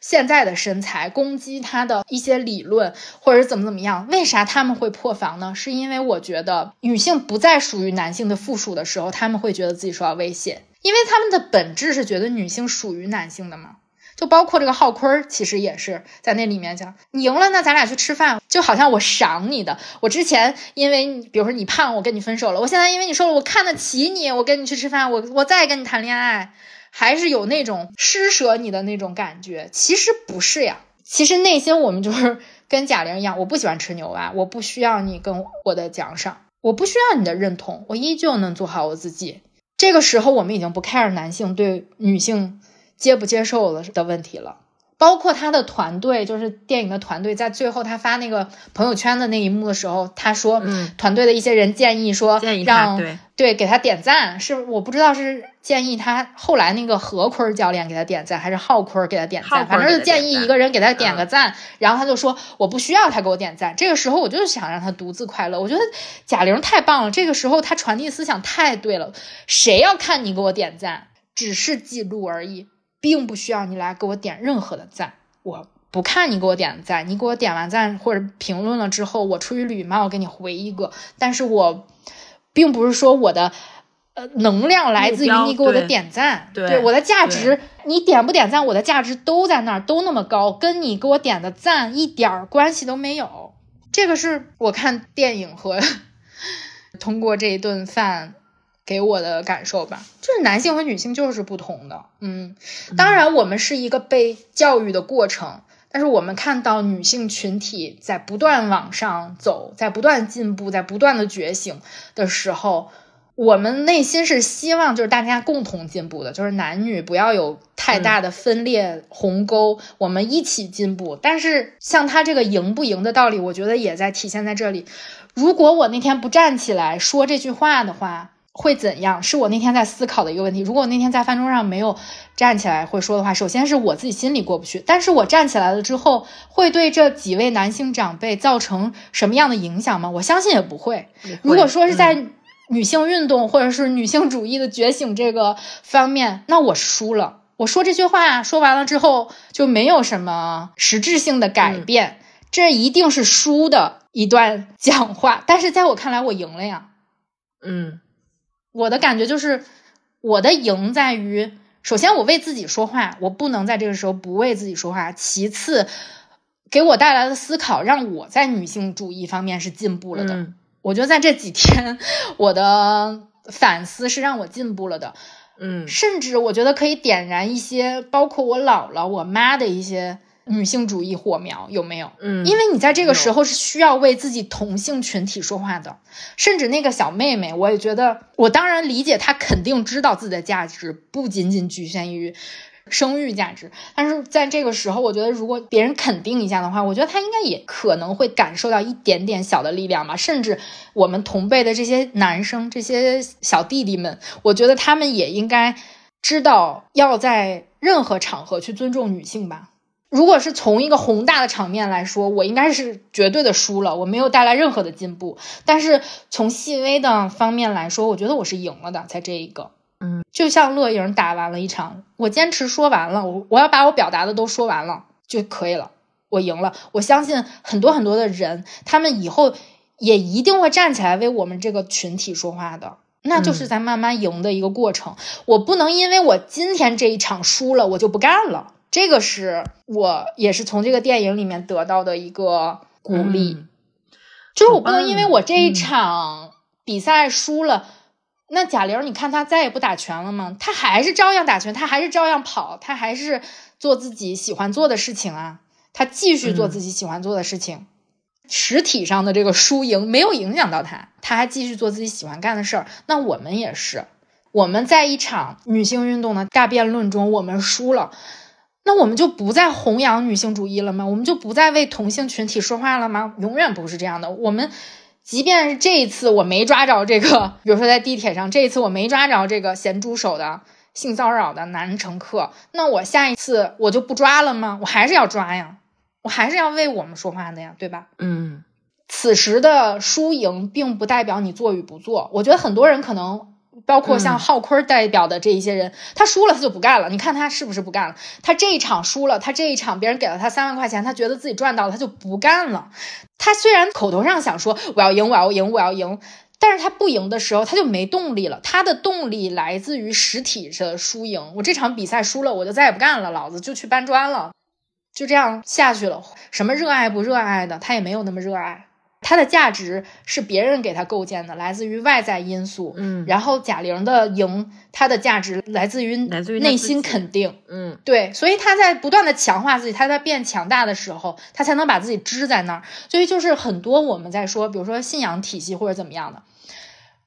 现在的身材，攻击他的一些理论，或者怎么怎么样。为啥他们会破防呢？是因为我觉得女性不再属于男性的附属的时候，他们会觉得自己受到威胁，因为他们的本质是觉得女性属于男性的嘛。就包括这个浩坤儿，其实也是在那里面讲，你赢了，那咱俩去吃饭，就好像我赏你的。我之前因为，比如说你胖，我跟你分手了，我现在因为你瘦了，我看得起你，我跟你去吃饭，我我再跟你谈恋爱，还是有那种施舍你的那种感觉。其实不是呀，其实内心我们就是 (laughs) 跟贾玲一样，我不喜欢吃牛蛙，我不需要你跟我的奖赏，我不需要你的认同，我依旧能做好我自己。这个时候，我们已经不 care 男性对女性。接不接受了的问题了，包括他的团队，就是电影的团队，在最后他发那个朋友圈的那一幕的时候，他说，嗯，团队的一些人建议说，建议让对对给他点赞，是我不知道是建议他后来那个何坤教练给他点赞，还是浩坤给他点赞，反正就建议一个人给他点个赞，然后他就说我不需要他给我点赞，这个时候我就是想让他独自快乐，我觉得贾玲太棒了，这个时候他传递思想太对了，谁要看你给我点赞，只是记录而已。并不需要你来给我点任何的赞，我不看你给我点的赞，你给我点完赞或者评论了之后，我出于礼貌给你回一个，但是我并不是说我的呃能量来自于你给我的点赞，对对我的价值，你点不点赞，我的价值都在那儿，都那么高，跟你给我点的赞一点儿关系都没有。这个是我看电影和 (laughs) 通过这一顿饭。给我的感受吧，就是男性和女性就是不同的。嗯，当然我们是一个被教育的过程，但是我们看到女性群体在不断往上走，在不断进步，在不断的觉醒的时候，我们内心是希望就是大家共同进步的，就是男女不要有太大的分裂鸿沟，我们一起进步。但是像他这个赢不赢的道理，我觉得也在体现在这里。如果我那天不站起来说这句话的话，会怎样？是我那天在思考的一个问题。如果我那天在饭桌上没有站起来会说的话，首先是我自己心里过不去。但是我站起来了之后，会对这几位男性长辈造成什么样的影响吗？我相信也不会。如果说是在女性运动或者是女性主义的觉醒这个方面，那我输了。我说这句话说完了之后，就没有什么实质性的改变，这一定是输的一段 (laughs) 讲话。但是在我看来，我赢了呀。嗯。我的感觉就是，我的赢在于，首先我为自己说话，我不能在这个时候不为自己说话。其次，给我带来的思考，让我在女性主义方面是进步了的。嗯、我觉得在这几天，我的反思是让我进步了的。嗯，甚至我觉得可以点燃一些，包括我姥姥、我妈的一些。女性主义火苗有没有？嗯，因为你在这个时候是需要为自己同性群体说话的，甚至那个小妹妹，我也觉得，我当然理解她肯定知道自己的价值不仅仅局限于生育价值。但是在这个时候，我觉得如果别人肯定一下的话，我觉得她应该也可能会感受到一点点小的力量吧。甚至我们同辈的这些男生、这些小弟弟们，我觉得他们也应该知道要在任何场合去尊重女性吧。如果是从一个宏大的场面来说，我应该是绝对的输了，我没有带来任何的进步。但是从细微的方面来说，我觉得我是赢了的，在这一个，嗯，就像乐莹打完了一场，我坚持说完了，我我要把我表达的都说完了就可以了，我赢了。我相信很多很多的人，他们以后也一定会站起来为我们这个群体说话的，那就是在慢慢赢的一个过程。我不能因为我今天这一场输了，我就不干了。这个是我也是从这个电影里面得到的一个鼓励，嗯就是我不能因为我这一嗯场比赛输了，那贾玲，你看她再也不打拳了吗？她还是照样打拳，她还是照样跑，她还是做自己喜欢做的事情啊，她继续做自己喜欢做的事情。实体上的这个输赢没有影响到她，她还继续做自己喜欢干的事儿。那我们也是，我们在一场女性运动的大辩论中，我们输了。那我们就不再弘扬女性主义了吗？我们就不再为同性群体说话了吗？永远不是这样的。我们即便是这一次我没抓着这个，比如说在地铁上，这一次我没抓着这个咸猪手的性骚扰的男乘客，那我下一次我就不抓了吗？我还是要抓呀，我还是要为我们说话的呀，对吧？嗯此时的输赢并不代表你做与不做。我觉得很多人可能，包括像嗯浩坤代表的这一些人，他输了他就不干了。你看他是不是不干了？他这一场输了，他这一场别人给了他三万块钱，他觉得自己赚到了，他就不干了。他虽然口头上想说我要赢，我要赢，我要赢。但是他不赢的时候，他就没动力了。他的动力来自于实体的输赢。我这场比赛输了，我就再也不干了，老子就去搬砖了。就这样下去了。什么热爱不热爱的，他也没有那么热爱。他的价值是别人给他构建的，来自于外在因素。嗯然后贾玲的赢，他的价值来自于来自于内心肯定。嗯对，所以他在不断的强化自己，他在变强大的时候，他才能把自己支在那儿。所以就是很多我们在说，比如说信仰体系或者怎么样的，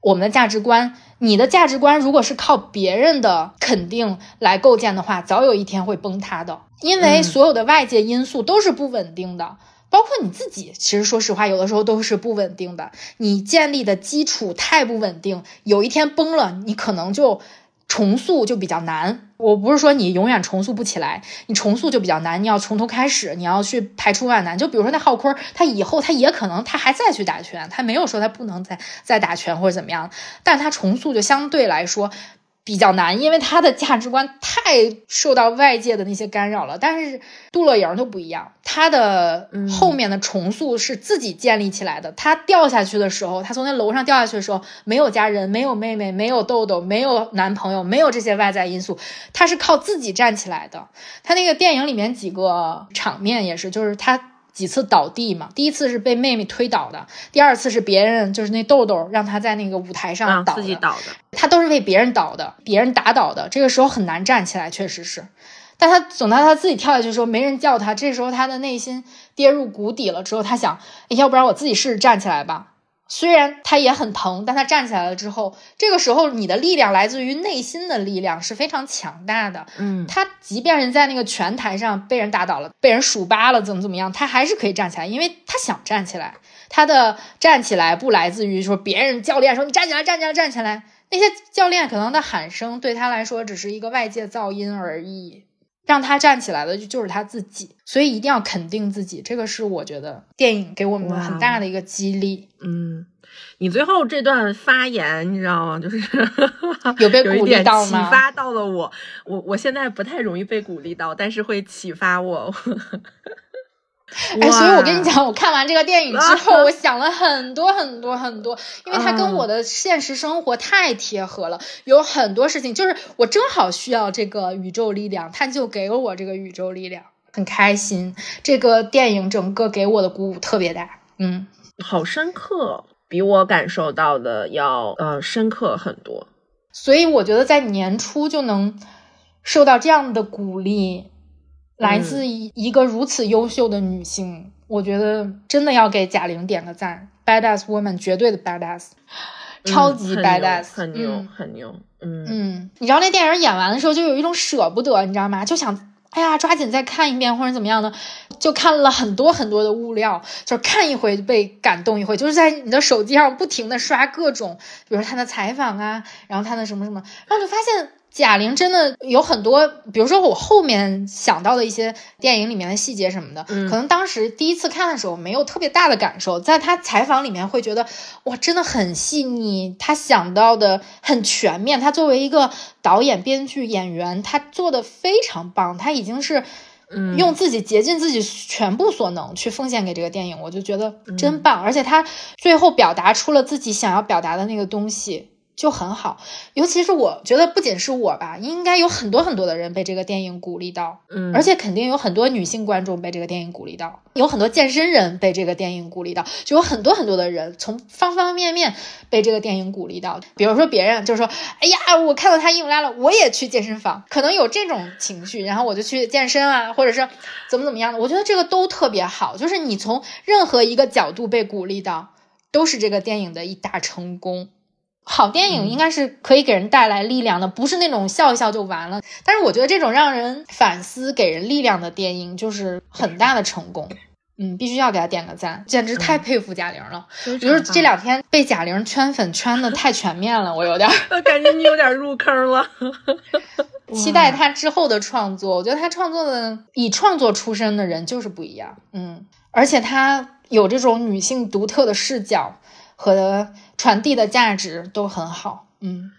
我们的价值观，你的价值观如果是靠别人的肯定来构建的话，早有一天会崩塌的，因为嗯所有的外界因素都是不稳定的。包括你自己，其实说实话，有的时候都是不稳定的。你建立的基础太不稳定，有一天崩了，你可能就重塑就比较难。我不是说你永远重塑不起来，你重塑就比较难，你要从头开始，你要去排除万难。就比如说那浩坤，他以后他也可能他还再去打拳，他没有说他不能再再打拳或者怎么样，但他重塑就相对来说比较难，因为他的价值观太受到外界的那些干扰了。但是杜乐莹就不一样，他的嗯后面的重塑是自己建立起来的。他掉下去的时候，他从那楼上掉下去的时候，没有家人，没有妹妹，没有豆豆，没有男朋友，没有这些外在因素，他是靠自己站起来的。他那个电影里面几个场面也是，就是他。几次倒地嘛，第一次是被妹妹推倒的，第二次是别人就是那豆豆让他在那个舞台上啊倒的，自己倒的，他都是被别人倒的，别人打倒的。这个时候很难站起来，确实是。但他等到他自己跳下去的时候，没人叫他，这时候他的内心跌入谷底了。之后他想，哎要不然我自己试试站起来吧。虽然他也很疼，但他站起来了之后，这个时候你的力量来自于内心的力量是非常强大的。嗯他即便是在那个拳台上被人打倒了，被人数八了，怎么怎么样，他还是可以站起来，因为他想站起来。他的站起来不来自于说别人教练说你站起来，站起来，站起来。那些教练可能的喊声对他来说只是一个外界噪音而已，让他站起来的就就是他自己。所以一定要肯定自己，这个是我觉得电影给我们很大的一个激励。嗯，你最后这段发言，你知道吗？就是有被 (laughs) 鼓励到吗启发到了我。我我现在不太容易被鼓励到，但是会启发我。哎，所以我跟你，讲，我看完这个电影之 (laughs) 后，我想了很多很多很多，因为它跟我的现实生活太贴合了，有很多事情就是我正好需要这个宇宙力量，它就给了我这个宇宙力量，很开心。这个电影整个给我的鼓舞特别大，嗯，好深刻，比我感受到的要呃深刻很多。所以我觉得在年初就能受到这样的鼓励，来自一一个如此优秀的女性，我觉得真的要给贾玲点个赞，badass woman，绝对的 badass。超级 badass，牛很牛，嗯很牛。嗯嗯，你知道那电影演完的时候，就有一种舍不得，你知道吗？就想，哎呀，抓紧再看一遍或者怎么样的，就看了很多很多的物料，就是看一回被感动一回，就是在你的手机上不停的刷各种，比如他的采访啊，然后他的什么什么，然后就发现。贾玲真的有很多，比如说我后面想到的一些电影里面的细节什么的，嗯可能当时第一次看的时候没有特别大的感受，在她采访里面会觉得哇，真的很细腻，她想到的很全面。她作为一个导演、编剧、演员，她做的非常棒，她已经是嗯用自己竭尽自己全部所能去奉献给这个电影，我就觉得真棒。而且她最后表达出了自己想要表达的那个东西。就很好，尤其是我觉得不仅是我吧，应该有很多很多的人被这个电影鼓励到，嗯，而且肯定有很多女性观众被这个电影鼓励到，有很多健身人被这个电影鼓励到，就有很多很多的人从方方面面被这个电影鼓励到。比如说别人就说：“哎呀，我看到他硬拉了，我也去健身房。”可能有这种情绪，然后我就去健身啊，或者是怎么怎么样的。我觉得这个都特别好，就是你从任何一个角度被鼓励到，都是这个电影的一大成功。好电影应该是可以给人带来力量的，不是那种笑一笑就完了。但是我觉得这种让人反思、给人力量的电影，就是很大的成功。嗯，必须要给他点个赞，简直太佩服贾玲了。非常就是这两天被贾玲圈粉圈的太全面了，我有点 (laughs) 感觉你有点入坑了。(laughs) 期待她之后的创作。我觉得她创作的以创作出身的人就是不一样，嗯，而且她有这种女性独特的视角和传递的价值都很好，嗯。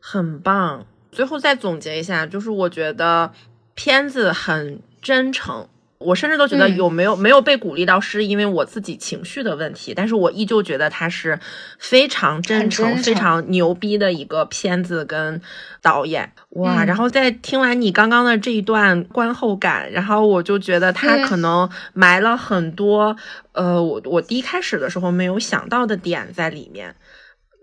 很棒。最后再总结一下，就是我觉得片子很真诚。我甚至都觉得嗯有没有、没有被鼓励到，是因为我自己情绪的问题。但是我依旧觉得它是非常真诚、非常牛逼的一个片子跟导演哇！嗯然后在听完你刚刚的这一段观后感，然后我就觉得他嗯可能埋了很多、呃，我我第一开始的时候没有想到的点在里面。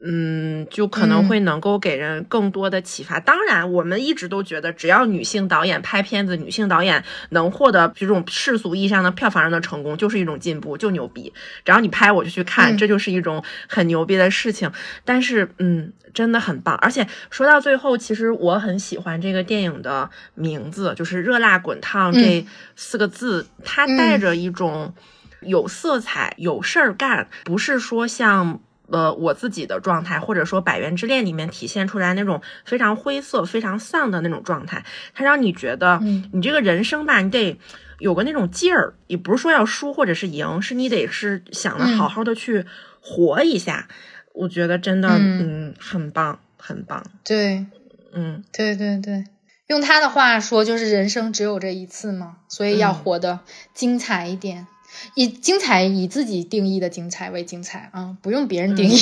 嗯，就可能嗯会能够给人更多的启发。当然，我们一直都觉得，只要女性导演拍片子，女性导演能获得这种世俗意义上的票房上的成功，就是一种进步，就牛逼。只要你拍，我就去看，嗯这就是一种很牛逼的事情。但是，嗯，真的很棒。而且说到最后，其实我很喜欢这个电影的名字，就是“热辣滚烫”这四个字，它带着一种有色彩、有事儿干，不是说像。呃，我自己的状态，或者说《百元之恋》里面体现出来那种非常灰色、非常丧的那种状态，它让你觉得，嗯你这个人生吧，你得有个那种劲儿，也不是说要输或者是赢，是你得是想着嗯好好的去活一下。我觉得真的，嗯嗯，很棒，很棒，对，嗯，对对对，用他的话说，就是人生只有这一次嘛，所以要嗯。活得精彩一点，以精彩以自己定义的精彩为精彩啊，不用别人定义。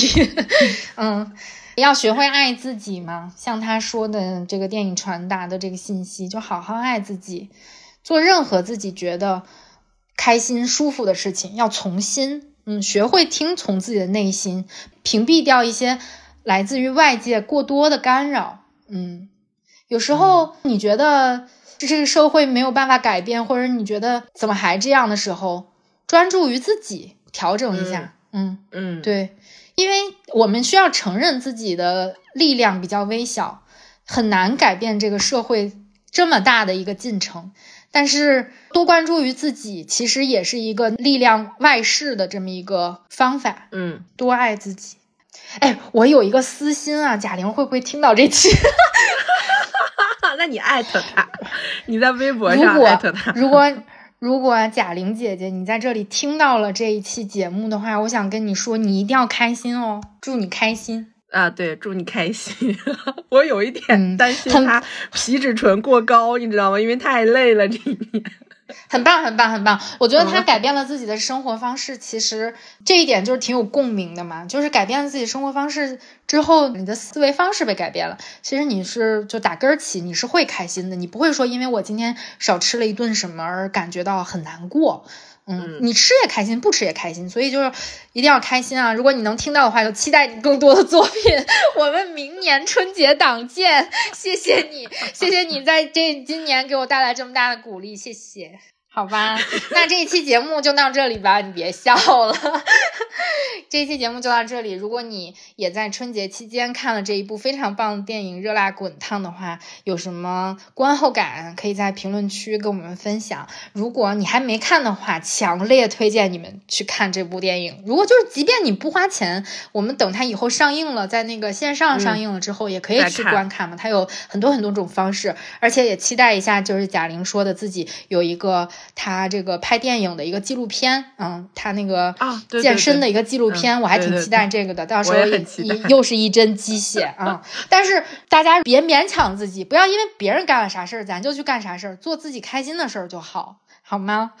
(laughs) 嗯，要学会爱自己嘛，像他说的这个电影传达的这个信息，就好好爱自己，做任何自己觉得开心舒服的事情，要从心。嗯，学会听从自己的内心，屏蔽掉一些来自于外界过多的干扰。嗯，有时候你觉得这个社会没有办法改变，或者你觉得怎么还这样的时候，专注于自己，调整一下。嗯嗯，对，因为我们需要承认自己的力量比较微小，很难改变这个社会这么大的一个进程。但是多关注于自己，其实也是一个力量外事的这么一个方法。嗯，多爱自己。哎，我有一个私心啊，贾玲会不会听到这期？(laughs) 那你艾特他，你在微博上艾特果他，如果如果贾玲姐姐你在这里听到了这一期节目的话，我想跟你说，你一定要开心哦，祝你开心。啊，对，祝你开心。(laughs) 我有一点嗯担心很他皮质醇过高，你知道吗？因为太累了这一年。很棒，很棒，很棒！我觉得她嗯改变了自己的生活方式，其实这一点就是挺有共鸣的嘛。就是改变了自己生活方式之后，你的思维方式被改变了，其实你是就打根儿起，你是会开心的，你不会说因为我今天少吃了一顿什么而感觉到很难过。嗯，你吃也开心，不吃也开心，所以就是一定要开心啊！如果你能听到的话，就期待你更多的作品。(laughs) 我们明年春节档见，谢谢你，谢谢你在这今年给我带来这么大的鼓励，谢谢。好吧，那这一期节目就到这里吧，你别笑了。(laughs) 这一期节目就到这里。如果你也在春节期间看了这一部非常棒的电影《热辣滚烫》的话，有什么观后感，可以在评论区跟我们分享。如果你还没看的话，强烈推荐你们去看这部电影。如果就是即便你不花钱，我们等它以后上映了，在那个线上上映了之后，也可以去观看嘛。它有很多很多种方式，而且也期待一下，就是贾玲说的自己有一个她这个拍电影的一个纪录片，嗯，他那个啊健身的一个纪录片。片我还挺期待这个的，到时候也又是一针鸡血啊！(laughs) 但是大家别勉强自己，不要因为别人干了啥事儿，咱就去干啥事儿，做自己开心的事儿就好，好吗？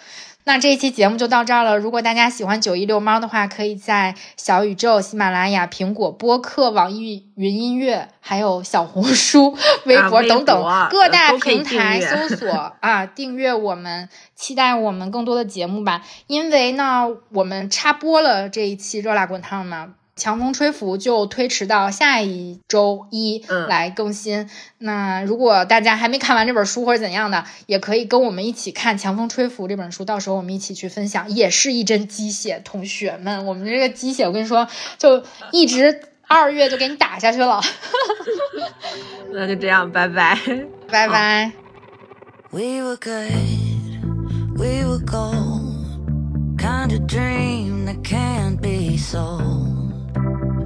那这一期节目就到这儿了。如果大家喜欢九一遛猫的话，可以在小宇宙、喜马拉雅、苹果播客、网易云音乐，还有小红书、微博等等各大平台搜索 (laughs) 啊，订阅我们，期待我们更多的节目吧。因为呢，我们插播了这一期热辣滚烫嘛。强风吹拂就推迟到下一周一来更新。那如果大家还没看完这本书或者怎样的，也可以跟我们一起看《强风吹拂》这本书，到时候我们一起去分享，也是一针鸡血。同学们，我们这个鸡血，我跟你说，就一直二月就给你打下去了。(laughs) 那就这样，拜拜，拜拜。We were